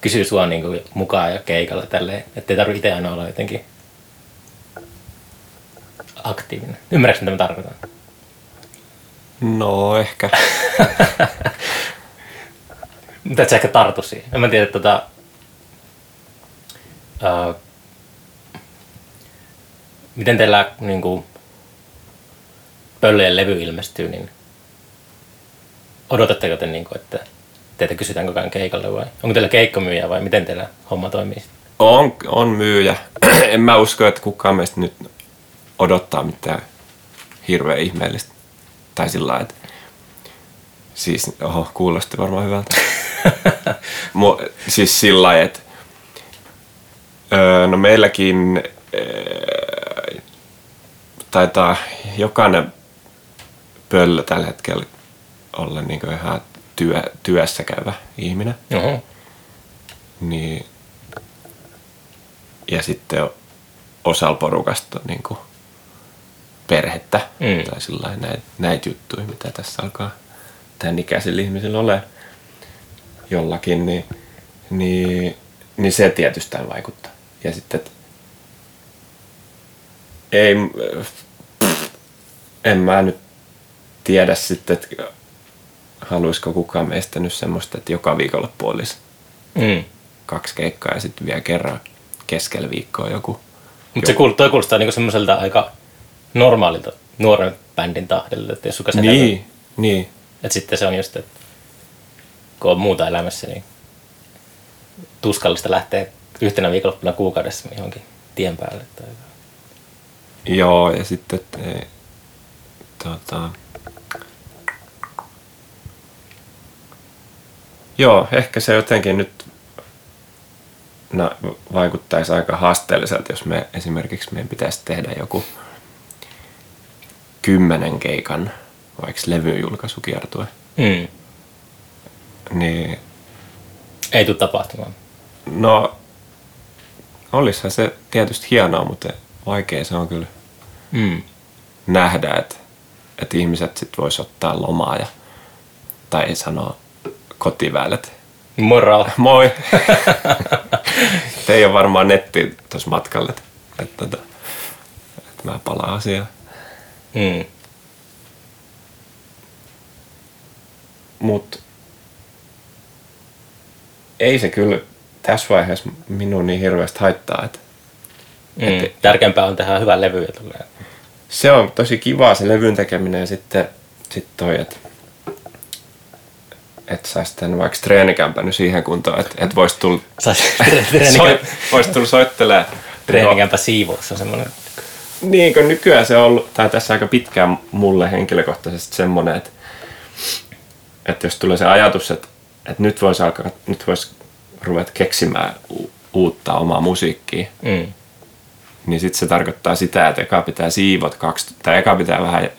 kysyy sua niin kuin, mukaan ja keikalla tälleen, ettei tarvitse itse aina olla jotenkin aktiivinen. Ymmärrätkö, mitä mä tarkoitan? No ehkä. Mutta et sä ehkä tartu siihen. En mä tiedä, tota, ää, miten teillä niin kuin, pöllöjen levy ilmestyy, niin odotatteko te, niin kuin, että teitä kysytään koko ajan keikalle vai onko teillä keikkomyyjä vai miten teillä homma toimii? On, on myyjä. en mä usko, että kukaan meistä nyt odottaa mitään hirveän ihmeellistä. Tai sillä että siis, oho, kuulosti varmaan hyvältä. Mu, siis sillä että öö, no meilläkin öö, taitaa jokainen pöllö tällä hetkellä olla niin ihan työ, työssä käyvä ihminen. Oho. Niin, ja sitten osalla porukasta niin perhettä Mm. tai sillä näitä, näitä juttuja, mitä tässä alkaa tämän ikäisillä ihmisillä ole jollakin, niin, niin, niin se tietysti vaikuttaa. Ja sitten, että ei, en mä nyt tiedä sitten, että haluaisiko kukaan meistä nyt semmoista, että joka viikonloppu olisi Mm. kaksi keikkaa ja sitten vielä kerran keskellä viikkoa joku. Mutta se kuul- toi kuulostaa niinku semmoiselta aika normaalilta nuoren bändin tahdilta, että jos suka sen Niin, niin. Että sitten se on just, että kun on muuta elämässä, niin tuskallista lähteä yhtenä viikonloppuna kuukaudessa johonkin tien päälle. Tai. Joo, ja sitten e, tota, Joo, ehkä se jotenkin nyt no, vaikuttaisi aika haasteelliselta, jos me esimerkiksi meidän pitäisi tehdä joku kymmenen keikan vaikka levyjulkaisukiertue. Mm. Niin Ei tule tapahtumaan. No, olisihan se tietysti hienoa, mutta vaikea se on kyllä Mm. nähdä, että, että ihmiset sit vois ottaa lomaa ja, tai sanoa kotivälet. Moro. Moi! Te ei ole varmaan netti tuossa matkalla, että, että, että, että mä palaan asiaan. Mm. Mutta ei se kyllä tässä vaiheessa minun niin hirveästi haittaa, että Mm. Tärkeämpää on tehdä hyvä levy. se on tosi kivaa se levyn tekeminen ja sitten sit toi, että et saa sitten vaikka treenikämpännyt siihen kuntoon, että et voisi tulla, Saisi soi, vois tulla soittelemaan. treenikämpä siivous on semmoinen. Niin kuin nykyään se on ollut, tai tässä aika pitkään mulle henkilökohtaisesti semmoinen, että, että jos tulee se ajatus, että, että nyt voisi alkaa, nyt voisi ruvet keksimään uutta omaa musiikkia, Mm. niin sitten se tarkoittaa sitä, että eka pitää siivot kaksi, tai eka pitää vähän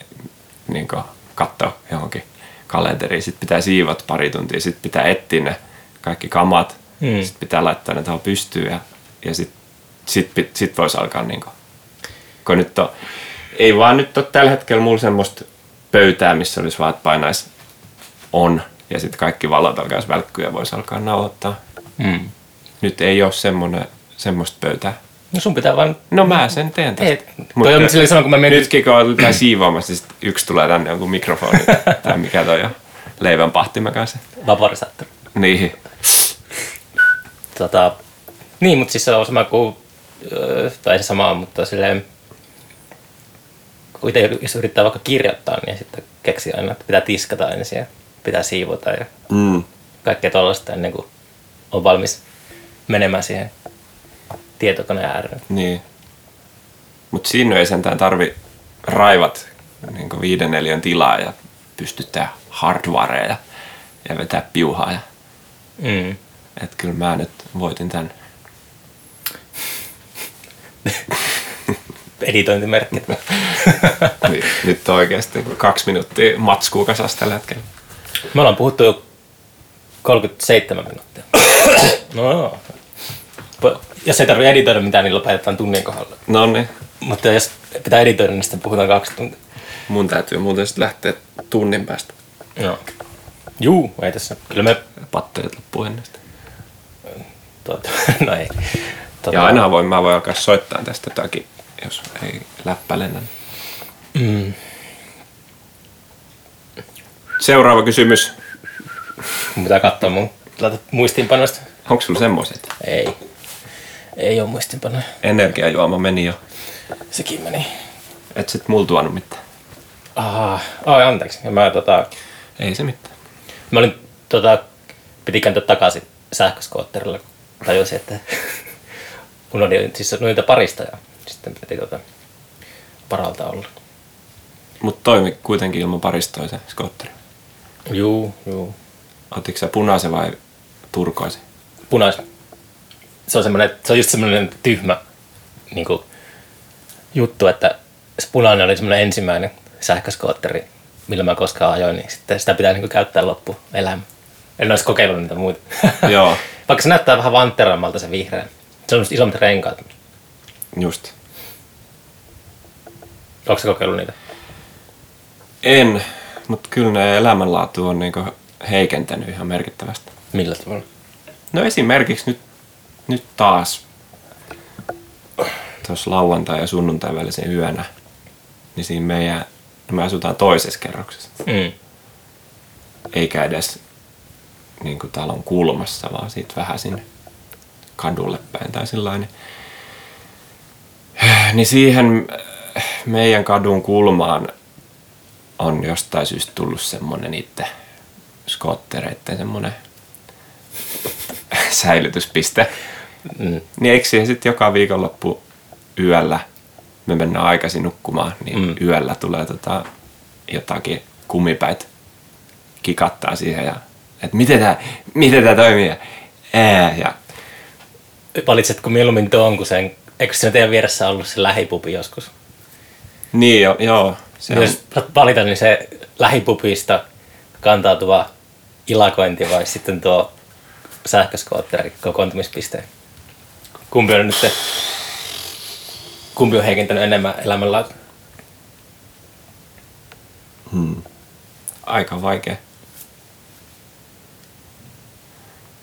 niin katsoa johonkin kalenteriin, sitten pitää siivot pari tuntia, sitten pitää etsiä ne kaikki kamat, mm. sitten pitää laittaa ne tuohon pystyyn ja, ja sitten sit, sit, sit voisi alkaa niin kuin, kun nyt on, ei vaan nyt ole tällä hetkellä mulla semmoista pöytää, missä olisi vaan, että painaisi on ja sitten kaikki valot alkaisi välkkyä ja voisi alkaa nauhoittaa. Mm. Nyt ei ole semmoinen, semmoista pöytää. No sun pitää vaan... No mä sen teen tästä. Ei, toi on silleen sama, kun mä menin... Nytkin kun ollaan siivoamassa, niin sit yksi tulee tänne jonkun mikrofoni tai mikä toi on leivän pahtimen kanssa. Vaporisaattori. Niin. Tota, niin, mutta siis se on sama kuin, öö, tai se sama, mutta silleen, kun itse jos yrittää vaikka kirjoittaa, niin sitten keksii aina, että pitää tiskata ensin ja pitää siivota ja Mm. kaikkea tuollaista ennen kuin on valmis menemään siihen tietokoneen ääreen. Niin. Mutta siinä ei sentään tarvi raivat niin viiden neliön tilaa ja pystyttää hardwarea ja, vetää piuhaa. Ja, Mm. et kyllä mä nyt voitin tämän. Editointimerkit. Niin, nyt on oikeasti kaksi minuuttia matskuu kasassa tällä hetkellä. Me ollaan puhuttu jo 37 minuuttia. No joo. Jos ei tarvitse editoida mitään, niin lopetetaan tunnin kohdalla. No niin, Mutta jos pitää editoida, niin sitten puhutaan kaksi tuntia. mun täytyy muuten sitten lähteä tunnin päästä. Joo. Juu, ei tässä. Kyllä me... Patterit loppuu ennen sitä. Tuota, no ei. Tuota, Ja aina voi, mä voin alkaa soittaa tästä jotakin, jos ei läppä lennä. Mm, Seuraava kysymys. mun pitää katsoa mun laita muistiinpanoista. Onko sulla semmoiset? Ei. Ei ole muistiinpanoja. Energiajuoma meni jo. Sekin meni. Et sit mulla tuonut mitään. Ah, ai anteeksi. Mä, tota, Ei se mitään. mä olin, tota, piti kääntyä takaisin sähköskootterilla, kun tajusin, että oli siis noita parista ja sitten piti tota, varalta olla. Mut toimi kuitenkin ilman paristoa se skootteri. Juu, juu. Otitko sä punaisen vai turkoisen? punais. Se on, semmoinen, se on just semmoinen tyhmä niin kuin, juttu, että se punainen oli semmoinen ensimmäinen sähköskootteri, millä mä koskaan ajoin, niin sitten sitä pitää niin kuin, käyttää loppu elämä. En olisi kokeillut niitä muita. Joo, Vaikka se näyttää vähän vantterammalta se vihreä. Se on isommat renkaat. Just. Onko se kokeillut niitä? En, mutta kyllä ne elämänlaatu on niinku heikentänyt ihan merkittävästi. Millä tavalla? No esimerkiksi nyt, nyt taas tuossa lauantai- ja sunnuntai välisen yönä, niin siinä meidän, no me asutaan toisessa kerroksessa, Mm. eikä edes niin kuin talon kulmassa, vaan siitä vähän sinne kadulle päin tai sillä niin, niin siihen äh, meidän kadun kulmaan on jostain syystä tullut semmonen itse skottereiden semmonen säilytyspiste. Mm. Niin eikö siihen sitten joka viikonloppu yöllä, me mennään aikaisin nukkumaan, niin Mm. yöllä tulee tota jotakin kumipäitä kikattaa siihen ja että miten tämä miten tää toimii ja, ää, ja Valitsetko mieluummin tuon kuin sen, eikö siinä teidän vieressä ollut se lähipubi joskus? niin jo, joo, se on, Jos saat valita, niin se lähipupista kantautuva ilakointi vai sitten tuo sähköskootteri kokoontumispiste? Kumpi on nyt se, kumpi on heikentänyt enemmän elämänlaatua? aika vaikea.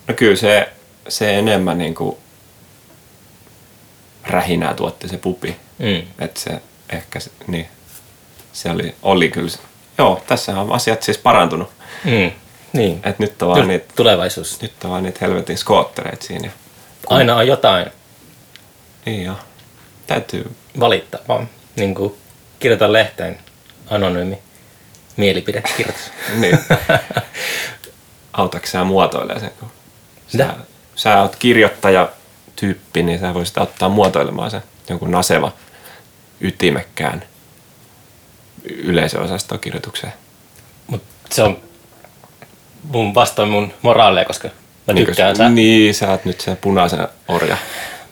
No kyllä se, se enemmän niinku rähinää tuotti se pupi. Mm. Että se ehkä, se, niin, se oli, oli kyllä, joo, tässä on asiat siis parantunut. Mm. Niin. Et nyt on vaan niitä, Tulevaisuus. nyt on vaan niitä helvetin skoottereita siinä. ja- Aina on jotain Niin joo. Täytyy, valittaa vaan. Niin kuin kirjoitan lehteen anonyymi mielipidekirjoitus. niin. Autatko sä muotoilemaan sen? Kun sä, sä oot kirjoittaja tyyppi, niin sä voisit auttaa muotoilemaan sen jonkun naseva, ytimekkään yleisöosastokirjoitukseen. Mutta se on mun vastoin mun moraaleja, koska Mä Niin, tykkään sä. Niin, sä oot nyt sen punaisen orja.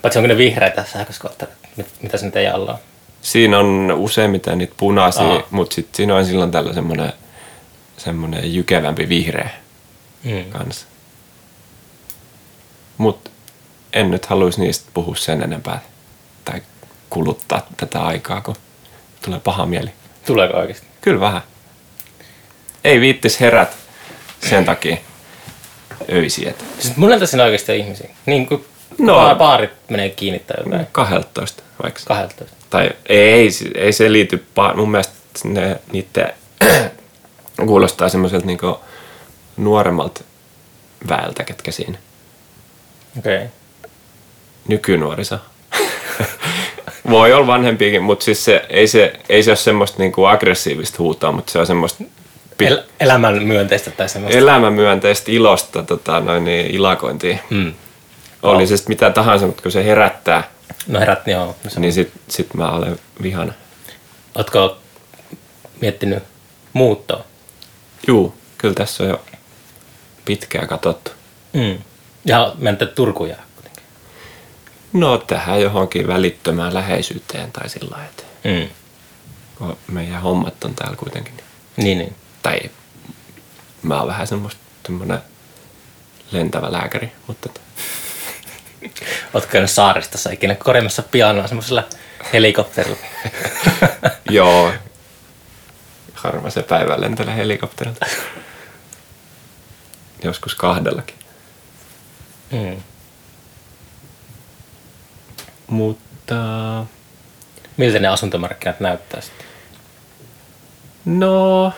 Paitsi onko ne vihreitä sähköskootterit, mit- mitä se nyt ei alla on. Siinä on useimmiten niitä punaisia, mutta sitten siinä on silloin tällä semmoinen semmoinen jykevämpi vihreä Mm. kanssa. Mutta en nyt haluaisi niistä puhua sen enempää tai kuluttaa tätä aikaa, kun tulee paha mieli. Tuleeko oikeasti? Kyllä vähän. Ei viittis herät sen takia öisiä. että Siis monelta siinä oikeasti on ihmisiä. Niin kuin No. baarit menee kiinni tai jotain. 12 vaikka. 12. Tai ei, ei se liity, mun mielestä ne, niiden kuulostaa semmoiselta niinku nuoremmalta väeltä, ketkä siinä. Okei. Okay. Nykynuoriso. Voi olla vanhempiakin, mutta siis se, ei, se, ei se ole semmoista niinku aggressiivista huutoa, mutta se on semmoista pi- El- elämän myönteistä tai semmoista. elämänmyönteistä ilosta tota, noin, niin, ilakointia. Mm. Oli se sitten mitä tahansa, mutta kun se herättää, No herät, joo. No se- niin sit, sit mä olen vihana. Ootko miettinyt muuttoa? Juu, kyllä tässä on jo pitkään katsottu. Mm. Ja menette kuitenkin. No tähän johonkin välittömään läheisyyteen tai sillä lailla, että Mm. kun meidän hommat on täällä kuitenkin. niin- Niin, niin. Tai mä oon vähän semmoista lentävä lääkäri, mutta Ootko käynyt saaristossa ikinä korjaamassa pianoa semmoisella helikopterilla? joo, harva se päivä lentelee helikopterilta. Joskus kahdellakin. Mm. Mutta Miltä ne asuntomarkkinat näyttää sitten? no,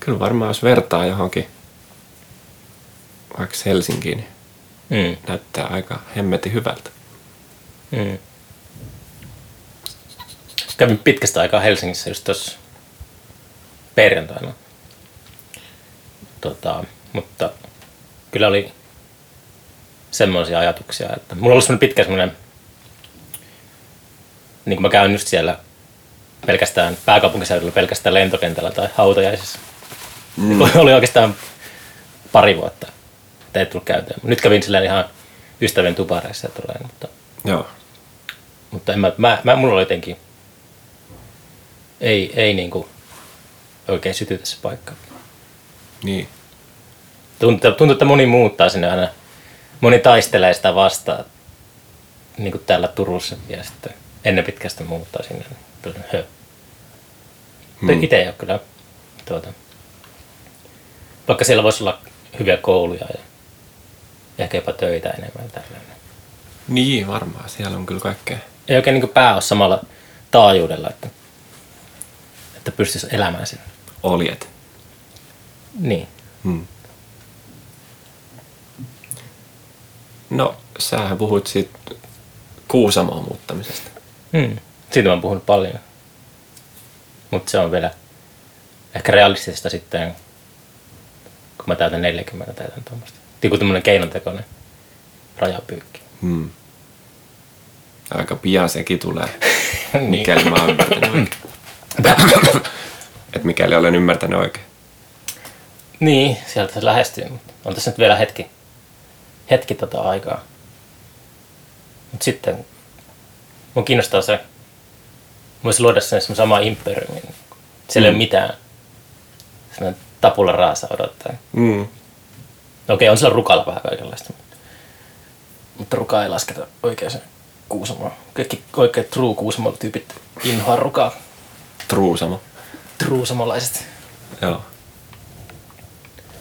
kyllä varmaan jos vertaa johonkin vaikka Helsinkiin, niin Mm. näyttää aika hemmeti hyvältä. Mm. Kävin pitkästä aikaa Helsingissä just tuossa perjantaina. Tota, mutta kyllä oli semmoisia ajatuksia, että mulla on ollut semmoinen pitkä semmoinen, niin kuin mä käyn just siellä pelkästään pääkaupunkiseudulla, pelkästään lentokentällä tai hautajaisissa. Mm. oli oikeastaan pari vuotta, että ei tullut käytyä. Nyt kävin silleen ihan ystävien tupareissa ja tulee, mutta Joo. mutta en mä, mä, mä, mulla oli jotenkin, ei, ei niinku oikein sytytä se paikka. Niin. Tuntuu, tuntuu, että moni muuttaa sinne aina, moni taistelee sitä vastaan, niin kuin täällä Turussa ja sitten ennen pitkästä muuttaa sinne. Tuli, Hö. Hmm. Itse ei ole kyllä, tuota, vaikka siellä voisi olla hyviä kouluja ja ehkä jopa töitä enemmän tällainen. Niin, varmaan. Siellä on kyllä kaikkea. ei oikein niin pää ole samalla taajuudella, että, että pystyisi elämään siinä. Oljet. Niin. Hmm. No, sähän puhuit siitä Kuusamoon muuttamisesta. Mm. Siitä mä oon puhunut paljon. Mutta se on vielä ehkä realistista sitten, kun mä täytän 40 täytän tuommoista. Joku tämmönen keinontekoinen rajapyykki. Hmm. Aika pian sekin tulee, Niin. mikäli mä oon ymmärtänyt oikein. Et mikäli olen ymmärtänyt oikein. Niin, sieltä se lähestyy, mutta on tässä nyt vielä hetki, hetki tota aikaa. Mutta sitten mun kiinnostaa se, voisi luoda sen semmoisen sama imperiumin. Siellä ei ole mitään semmoinen tapula raasa odottaa. Mm. Okei, on siellä rukalla vähän kaikenlaista. mutta- rukaa ei lasketa oikeaan kuusamoon. Kaikki oikeat true kuusamon tyypit inhoa rukaa. Truusamo. Truusamolaiset. Joo.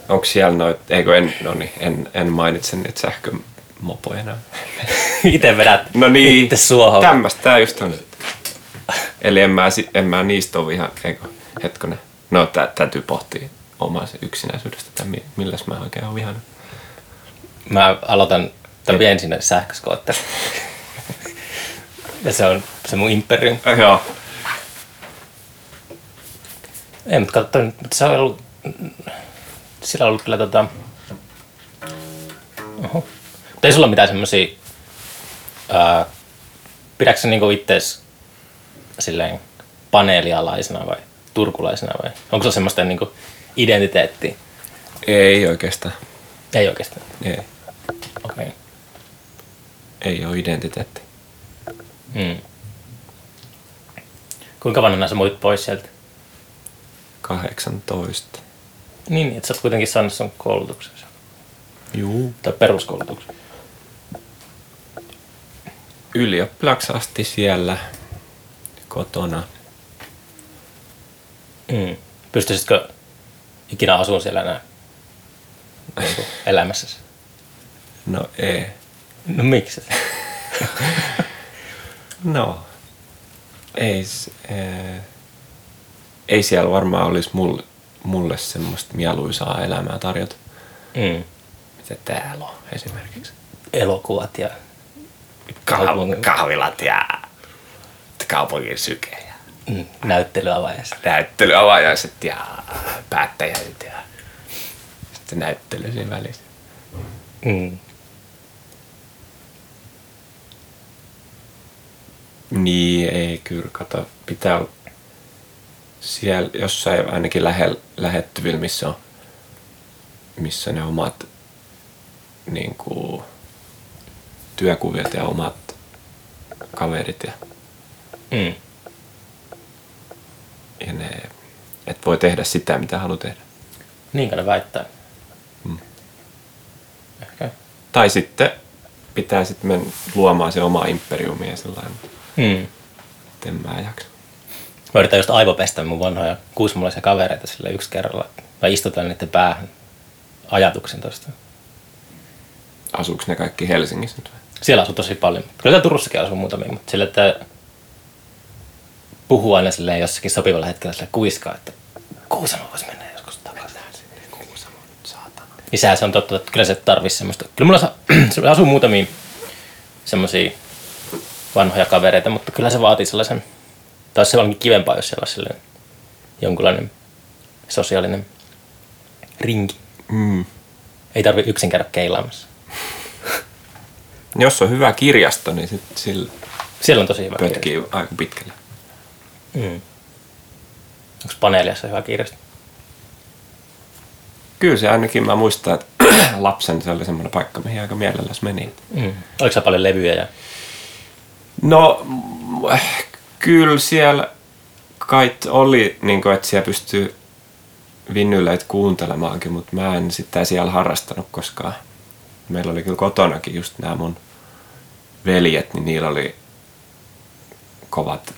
Onko siellä noit, eikö en, no niin, en, en mainitse niitä sähkömopoja enää. Itse vedät No niin, itse suohon. tämmöstä tää just on. Eli en mä, en mä niistä ole ihan, eikö, hetkonen. No tää, täytyy pohtia omaa yksinäisyydestä, mi- milläs mä oikein oon vihannut. Mä aloitan tämän vien sinne sähköskootteri. ja se on se mun imperium. Äh, joo. Ei, mutta katso, se on ollut... Sillä on ollut kyllä tota... Oho. Mutta ei sulla mitään semmosia... Ää, pidätkö sä niinku ittees silleen paneelialaisena vai turkulaisena vai onko se semmoista niinku identiteettiä Ei oikeastaan. Ei oikeastaan. Ei. Okei. Okay. Ei ole identiteetti. Mm. Kuinka vanhana sä muut pois sieltä? 18. Niin, että sä oot kuitenkin saanut sun koulutuksen. Juu. Tai peruskoulutuksen. Ylioppilaksi asti siellä kotona. Mm. Pystyisitkö ikinä asumaan siellä enää niin kuin elämässäsi? No ei. No miksi? No, ei, ee, ei siellä varmaan olisi mulle, mulle semmoista mieluisaa elämää tarjota, Mm. mitä täällä on esimerkiksi. Elokuvat ja Kah- kahvilat ja kaupungin syke ja mm, näyttelyavajaiset. näyttelyavajaiset ja päättäjät ja sitten näyttely siinä välissä. Mm. Niin, ei kyllä, kato, pitää olla siellä jossain ainakin lähellä, lähettyvillä, missä on, missä ne omat niin kuin, työkuviot ja omat kaverit ja, Mm. ja ne, että voi tehdä sitä, mitä haluaa tehdä. Niin ne väittää. Mm. Ehkä. Tai sitten pitää sitten mennä luomaan se oma imperiumi ja sellainen, Mm. en mä jaksa. Mä yritän just aivopestä mun vanhoja kuusmulaisia kavereita sille yksi kerralla. Mä istutan niiden päähän ajatuksen tosta. Asuuko ne kaikki Helsingissä nyt? Siellä asuu tosi paljon. Kyllä täällä Turussakin asuu muutamia, mutta sillä, että puhuu aina silleen jossakin sopivalla hetkellä sille kuiskaa, että Kuusamo voisi mennä joskus takaisin. Kuusamo nyt, saatana. Sehän se on totta, että kyllä se tarvitsisi semmoista. Kyllä mulla sa- asuu muutamia semmoisia vanhoja kavereita, mutta kyllä se vaatii sellaisen, tai se onkin kivempaa, jos siellä olisi sellainen jonkunlainen sosiaalinen rinki. Mm. Ei tarvi yksin käydä keilaamassa. Jos on hyvä kirjasto, niin sit sillä Siellä on tosi hyvä kirjasto. pötkii aika pitkälle. Mm. Onko paneeliassa hyvä kirjasto? Kyllä se ainakin mä muistan, että lapsen se oli semmoinen paikka, mihin aika mielelläsi meni. Mm. Oliko paljon levyjä? Ja... No, kyllä siellä kai oli, niin kuin, että siellä pystyy vinnyleitä kuuntelemaankin, mutta mä en sitä siellä harrastanut koskaan. Meillä oli kyllä kotonakin just nämä mun veljet, niin niillä oli kovat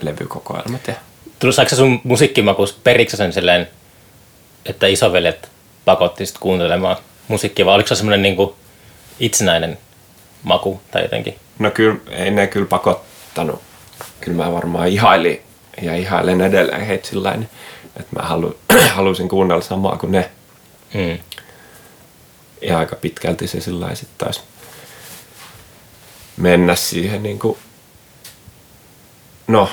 levykokoelmat. Ja se sun musiikkimakuus periksi sen silleen, että isoveljet pakotti sit kuuntelemaan musiikkia, vai oliko se semmoinen niinku itsenäinen maku tai jotenkin? No kyllä, ei ne kyllä pakottanut. Kyllä mä varmaan ihailin ja ihailen edelleen heitä sillä että mä halu, halusin kuunnella samaa kuin ne. Mm. Ja aika pitkälti se sillä sitten taisi mennä siihen niin kuin, no,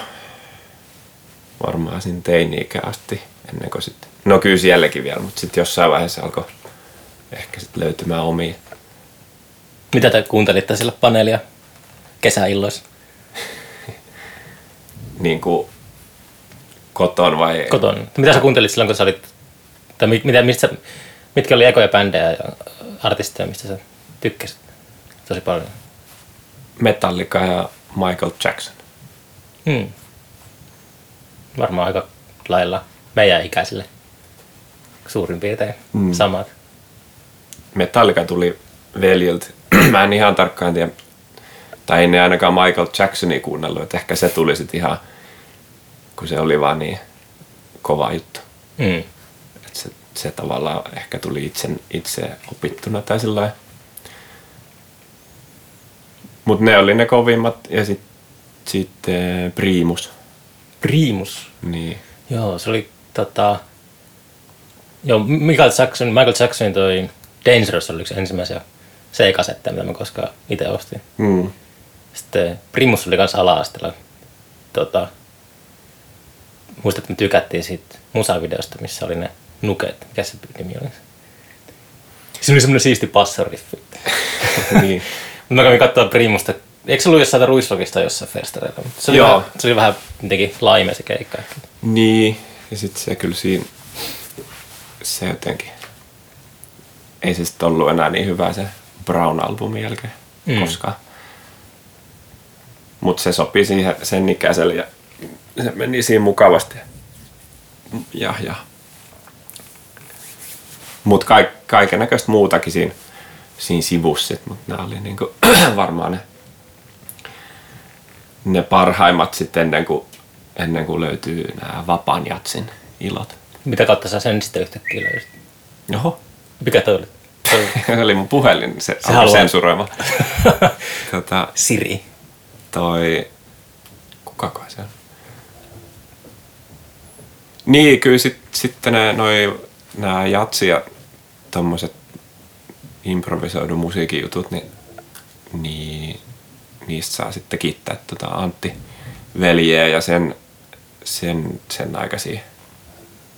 varmaan siinä teini-ikä asti ennen kuin sitten, no kyllä sielläkin vielä, mutta sitten jossain vaiheessa alkoi ehkä sitten löytymään omia. Mitä te kuuntelitte sillä paneelia kesäilloissa? Niin kuin koton vai... Koton. Mitä sä kuuntelit silloin, kun sä olit, tai mit, mitä, mistä, mitkä oli ekoja bändejä ja artisteja, mistä sä tykkäsit tosi paljon? Metallica ja Michael Jackson. Hmm. Varmaan aika lailla meidän ikäisille suurin piirtein Mm. mm. samat. Metallica tuli veljiltä. Mä en ihan tarkkaan tiedä, tai ei ne ainakaan Michael Jacksonia kuunnellut, että ehkä se tuli sitten ihan, kun se oli vaan niin kova juttu. Mm. Että se, se tavallaan ehkä tuli itse, itse opittuna tai sillä lailla. Mut ne oli ne kovimmat ja sitten sit, eh, Primus. Primus. Niin. Joo, se oli tota... Joo, Michael Jackson, Michael Jacksonin toi Dangerous oli yksi ensimmäisiä C-kasetteja, mitä mä koskaan itse ostin. Mm. Sitten Primus oli kanssa ala-asteella. Tota, muistat, että me tykättiin siitä musavideosta, missä oli ne nuket. Mikä se nimi oli? Se oli semmoinen siisti passoriffi. niin. Mä kävin katsoa Primusta. Eikö se ollut jossain Ruislogista jossain festareilla? Se oli, Joo. vähän, se oli vähän jotenkin laime se keikka. Niin, ja sitten se kyllä siinä, se jotenkin ei se sitten ollut enää niin hyvä se Brown-albumin jälkeen mm. koskaan. Mutta se sopi siihen sen ikäiselle ja se meni siinä mukavasti. Ja, ja. Mutta kaik, kaiken näköistä muutakin siinä, siinä sivussa, mutta nämä oli niinku varmaan ne, ne parhaimmat sitten ennen kuin, ennen kuin löytyy nämä vapaan jatsin ilot. Mitä kautta sä sen sitten yhtäkkiä löysit? Oho, Mikä toi oli? Toi... oli mun puhelin, se, se sensuroima. tota, Siri. Toi, kukakohan se on? Niin, kyllä sit, sitten ne, noi, nämä jatsi ja tommoset improvisoidun musiikin jutut, niin, niin niistä saa sitten kiittää tota Antti veljeä ja sen, sen, sen aikaisia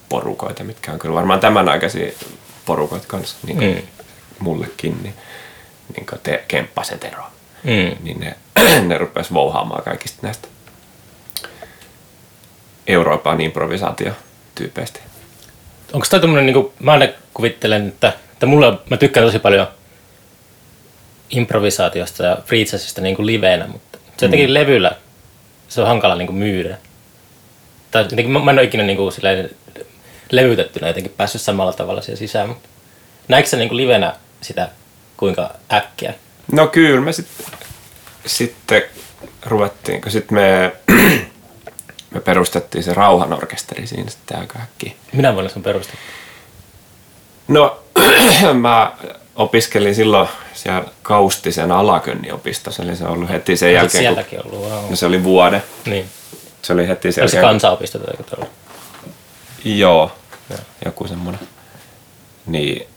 porukoita, mitkä on kyllä varmaan tämän aikaisia porukoita kanssa, niin kuin Mm. mullekin, niin, niin kuin te, Kemppaset ero Mm. niin ne, ne rupes vouhaamaan kaikista näistä Euroopan improvisaatiotyypeistä. Onko toi tommonen, niinku, mä aina kuvittelen, että, että mulla, mä tykkään tosi paljon improvisaatiosta ja freejazzista niinku liveenä, mutta se jotenkin levyllä se on hankala niinku myydä. Tai jotenkin mä, mä en ole ikinä niinku silleen levytettynä jotenkin päässyt samalla tavalla siihen sisään, mutta näetkö sä niinku livenä sitä kuinka äkkiä? No kyllä me sitten sitten ruvettiin, kun sitten me, me perustettiin se rauhanorkesteri siinä sitten aika äkkiä. Minä vuonna sun perustettu? No mä opiskelin silloin siellä Kaustisen alakönniopistossa, eli se on ollut heti sen jälkeen, kun, sielläkin ollut, wow. no se oli vuode. Niin. Se oli heti sen Oli se jälkeen, kansanopisto tai. Joo, Joo. joku semmoinen. Niin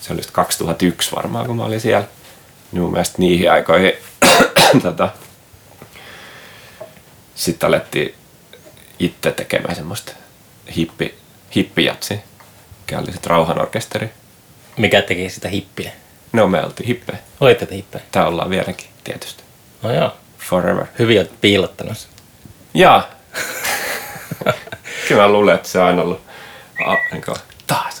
se oli sitten 2001 varmaan, kun mä olin siellä. Niin mun mielestä niihin aikoihin tota, sitten alettiin itse tekemään semmoista hippi, hippijatsi, mikä oli sitten rauhanorkesteri. Mikä teki sitä hippiä? No me oltiin hippejä. Olitte te hippejä? Tää ollaan vieläkin tietysti. No joo. Forever. Hyvin olet piilottanut sen. Jaa. Kyllä mä luulen, että se on aina ollut a, niin kuin, taas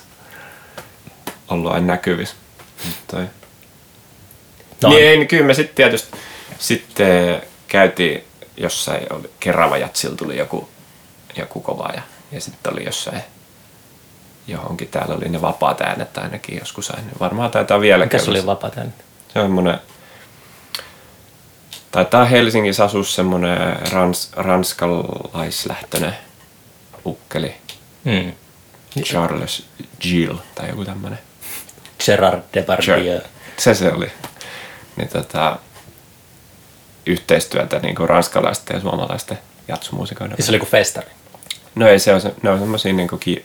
ollut aina näkyvissä. Toi. No, No. Niin, niin kyllä me sitten tietysti sitten käytiin jossain, oli, Kerava Jatsilla tuli joku, joku kova ja, ja sitten oli jossain johonkin, täällä oli ne vapaat äänet ainakin joskus aina. Varmaan taitaa vieläkin Mikä oli vapaa tänne? se on semmoinen, taitaa Helsingissä asua semmoinen rans, ranskalaislähtöinen ukkeli, Mm. Charles Gill tai joku tämmöinen. Gerard Depardieu. Se se oli. Niin tota, yhteistyötä niin kuin ranskalaisten ja suomalaisten jatsumuusikoiden. Siis se oli kuin festari. No ei se on, ne on semmoisia niin kuin ki,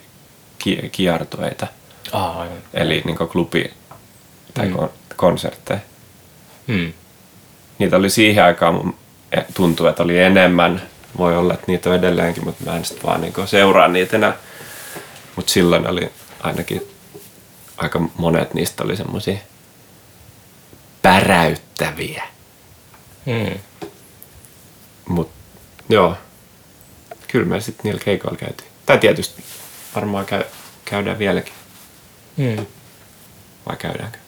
ki, kiertueita, Ah, aivan. eli niin kuin klubi tai Mm. konsertteja. Mm. niitä oli siihen aikaan, mun tuntuu, että oli enemmän. Voi olla, että niitä on edelleenkin, mutta mä en sitten vaan niinku seuraa niitä enää. Mutta silloin oli ainakin aika monet niistä oli semmoisia päräyttäviä. Mm. Mutta joo, kyllä me sitten niillä keikoilla käytiin. Tai tietysti varmaan käy, käydään vieläkin, Mm. vai käydäänkö?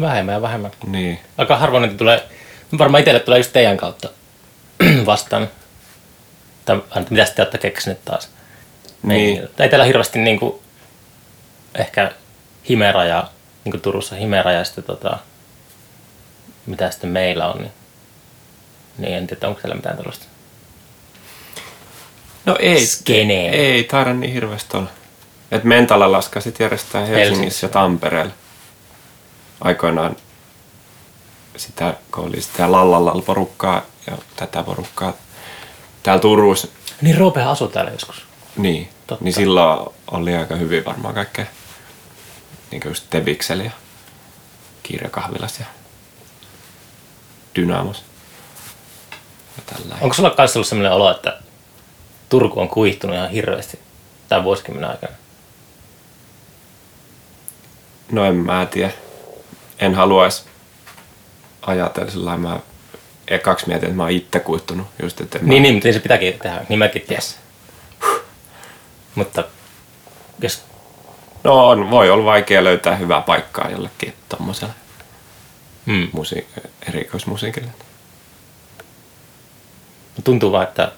Vähemmän ja vähemmän. Niin. Aika harvoin niitä tulee, varmaan itselle tulee just teidän kautta vastaan. Tai mitä te olette keksineet taas? Niin. Ei, ei teillä hirveästi niinku, ehkä Himera ja niin Turussa Himera ja sitten tota, mitä sitten meillä on, niin, niin en tiedä, onko siellä mitään tällaista. No ei, Skenee. ei taida niin hirveästi olla. Et Mentala laskasit järjestää Helsingissä, Helsingissä. ja Tampereella. Aikoinaan sitä, kun oli sitä Lallallal porukkaa ja tätä porukkaa täällä Turussa, Niin Roopehan asui täällä joskus. niin, Totta. niin silloin oli aika hyvin varmaan kaikkea. Niin kuin just Tebiksel ja Kirjakahvilas ja Dynamos. Ja Onko sulla kanssa ollut sellainen olo, että Turku on kuihtunut ihan hirveästi tämän vuosikymmenen aikana? No en mä tiedä. En haluaisi ajatella sillä. Mä ekaksi mietin, että mä oon itse kuittunut. Just, että Niin, mä... niin, mutta se pitääkin tehdä. Niin mäkin ties. Mutta jos No on, voi olla vaikea löytää hyvää paikkaa jollekin tommoselle Mm. musi- erikoismusiikille. Tuntuu vaan, että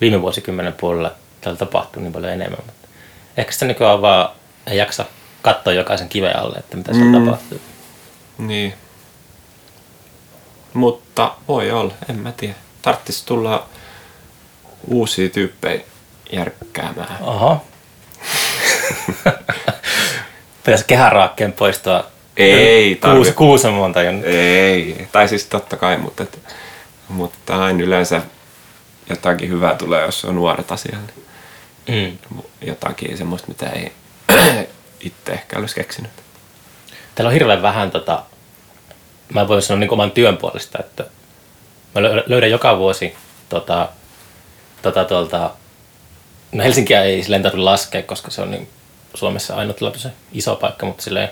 viime vuosikymmenen puolella täällä tapahtuu niin paljon enemmän. Mutta ehkä sitä nykyään vaan ei jaksa katsoa jokaisen kiven alle, että mitä siellä Mm. tapahtuu. Niin. Mutta voi olla, en mä tiedä. Tarttis tulla uusia tyyppejä järkkäämään. Aha. Pitäisi kehäraakkeen poistua Ei kuusi, Kuusamon tai jonnekin. Ei, tai siis totta kai, mutta, et, mutta aina yleensä jotakin hyvää tulee, jos on nuoret asialla. Mm. Jotakin semmoista, mitä ei itse ehkä olisi keksinyt. Täällä on hirveän vähän, tota, mä voin sanoa niin oman työn puolesta, että mä lö- löydän joka vuosi tota, tota, tuolta, no Helsinkiä ei silleen tarvitse laskea, koska se on niin Suomessa ainutlaatuisen iso paikka, mutta silleen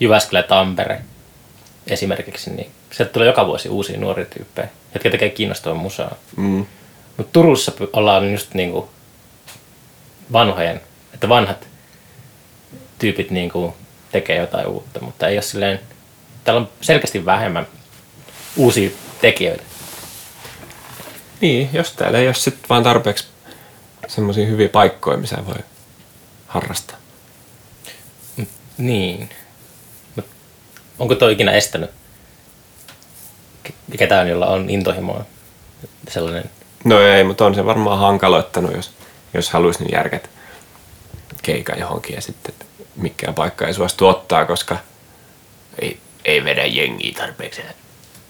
Jyväskylä ja Tampere esimerkiksi, niin sieltä tulee joka vuosi uusia nuoria tyyppejä, jotka tekee kiinnostavaa musaa. Mm. Mutta Turussa ollaan just niinku vanhojen, että vanhat tyypit niinku tekee jotain uutta, mutta ei ole silleen, täällä on selkeästi vähemmän uusia tekijöitä. Niin, jos täällä ei ole sitten vaan tarpeeksi semmoisia hyviä paikkoja, missä voi harrastaa. Niin. Mut onko toi ikinä estänyt ke- ketään, jolla on intohimoa? Sellainen, No ei, mutta on se varmaan hankaloittanut, jos, jos haluaisi niin järket keikan johonkin ja sitten mikään paikka ei suostu ottaa, koska ei, ei vedä jengiä tarpeeksi.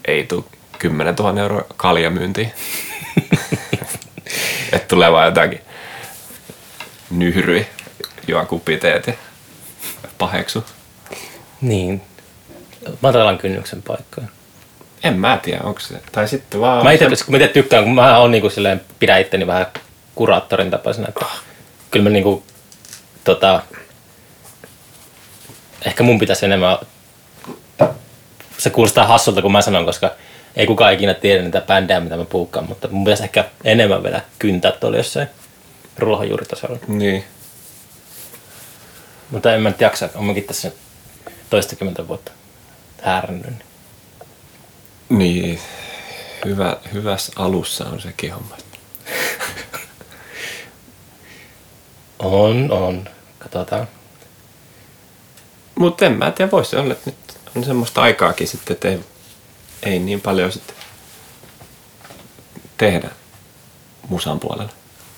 Ei tule 10 000 euroa kaljamyyntiin. että tulee vaan jotakin nyhryi, juo kupiteet ja paheksu. niin, matalan kynnyksen paikkoja. En mä tiedä, onko se. Tai sitten vaan... Mä itse, kun mä tykkään, kun mä oon niinku silleen, pidän itteni vähän kuraattorin tapaisena, että kyllä mä niinku, tota, ehkä mun pitäisi enemmän, se kuulostaa hassulta kun mä sanon, koska ei kukaan ikinä tiedä niitä bändejä, mitä mä puukkaan, mutta mun pitäisi ehkä enemmän vielä kyntää tuolla jossain ruohonjuuritasolla. Niin. Mutta en mä nyt jaksa, on mäkin tässä toistakymmentä vuotta häärännyt. niin Niin. Hyvä, hyvässä alussa on sekin homma. On, on. Katsotaan. Mutta en mä tiedä, voisi olla, että nyt on semmoista aikaakin sitten, että ei, ei niin paljon sitten tehdä musan puolella.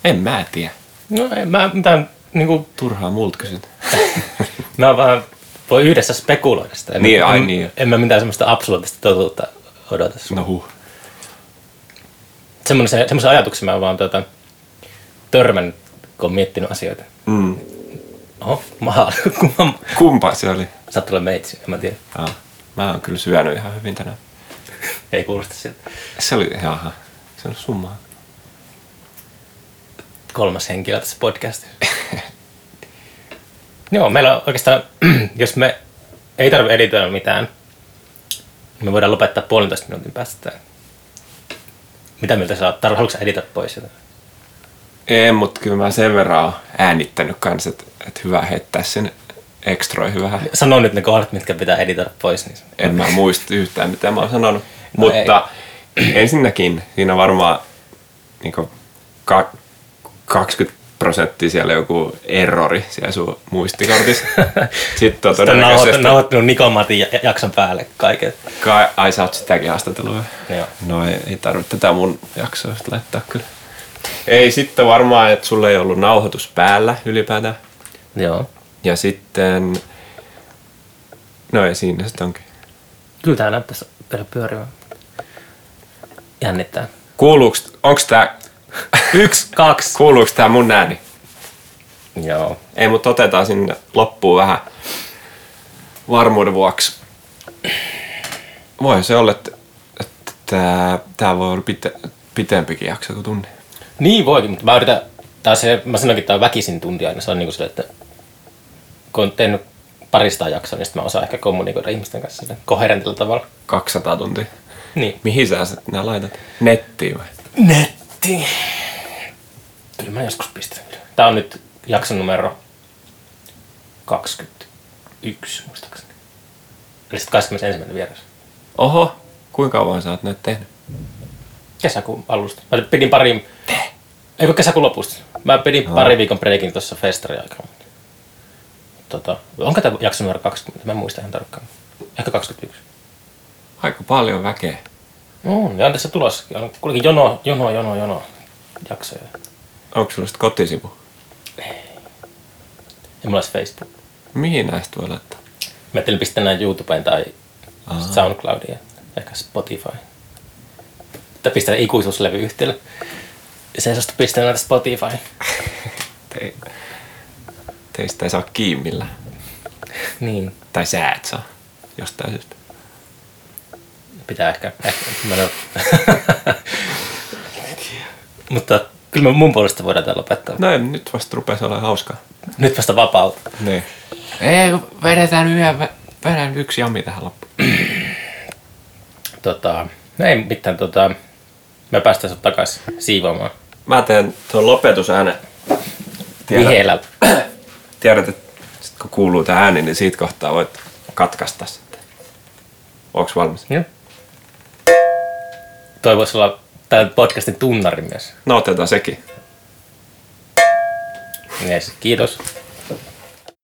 En mä tiedä. No en mä mitään niinku Turhaa multa kysyt. Mä vaan voi yhdessä spekuloida sitä. En, Niin, ai en, niin. En mä mitään semmoista absoluuttista totuutta odota. No huh. Semmoisen, semmoisen ajatuksen mä vaan tota, törmännyt, kun on miettinyt asioita. Mm. Oho, kun mä, Kumpa se oli? sä tulee meitsi, en mä tiedä. Ah, mä oon kyllä syönyt ihan hyvin tänään. Ei kuulosta siltä. Se oli, jaha, se on summaa. Kolmas henkilö tässä podcastissa. Joo, meillä on oikeastaan, jos me ei tarvitse editoida mitään, niin me voidaan lopettaa puolentoista minuutin päästä. Mitä mieltä sä oot? Haluatko sä editoida pois jotain? Ei, mutta kyllä mä sen verran oon äänittänyt kanssa, että, että hyvä heittää sen ekstroihin vähän. Sano nyt ne kohdat, mitkä pitää editoida pois. Niin En mä muista yhtään, mitä mä oon sanonut. No Mutta ensinnäkin siinä on varmaan niin ka- 20 prosenttia siellä joku errori siellä sun muistikortissa. Sitten on Sitten on nauhoittanut, todennäköisesti... Nikomatin ja- jakson päälle kaiken. Kai, ai sä oot sitäkin haastatellut. Joo. No ei, ei tarvitse tätä mun jaksoa sit laittaa kyllä. Ei sitten varmaan, että sulla ei ollut nauhoitus päällä ylipäätään. Joo. Ja sitten... No ei siinä sitten onkin. Kyllä tää näyttäisi vielä pyörivän. Jännittää. Kuuluuks, onks tää, Yksi, kaksi. kuuluuks tää mun ääni? Joo. Ei, mutta otetaan sinne loppuun vähän varmuuden vuoksi. Voi se olla, että, että tää, tää voi olla pite, pitempikin jakso kuin tunni. Niin voikin, mutta mä yritän, taas se, mä sanoinkin, että tää on väkisin tunti aina. Se on niinku sille, että kun on tehnyt parista jaksoa, niin sit mä osaan ehkä kommunikoida ihmisten kanssa koherentilla tavalla. 200 tuntia. Niin. Mihin sä sit nää laitat? Nettiin vai? Netti. Kyllä mä joskus pistän. Tää on nyt jakson numero 21 muistaakseni. Eli sitten 21. vieras. Oho, kuinka kauan sä oot näitä tehnyt? Kesäkuun alusta. Mä pidin pari... Eikö kesäkuun lopusta? Mä pidin pari viikon breikin tuossa festari. Tota, onko tämä jakso numero 20? Mä en muista ihan tarkkaan. Ehkä 21. Aika paljon väkeä. On, ja on tässä tulossa. On kuitenkin jono, jono, jono, jono jaksoja. Onko sulla sit kotisivu? Ja mulla olisi Facebook. Mihin näistä voi laittaa? Mä ajattelin pistää näin YouTubeen tai Aha. SoundCloudiin, ehkä Spotify. Tai pistää ikuisuuslevyyhtiölle. Ja se suostu pistää näitä Spotify. Te, teistä ei saa kiimmillä. Niin, Tai sä et saa. Jostain syystä. pitää ehkä. ehkä mä en oo- Mutta kyllä me mun puolesta voidaan tää lopettaa. No ei, nyt vasta rupesi olemaan hauskaa. Nyt vasta vapautta. Niin. Ei, vedetään yhden, vedän yksi jammi tähän loppuun. Tota, no ei mitään, tota, me päästään sut takaisin siivoamaan. Mä teen tuon lopetusäänen. Viheellä. Tiedät, että sit kun kuuluu tää ääni, niin siitä kohtaa voit katkaista sitten. Onks valmis? Joo. Toi voisi olla tämän podcastin tunnari myös. No otetaan sekin. Yes, kiitos.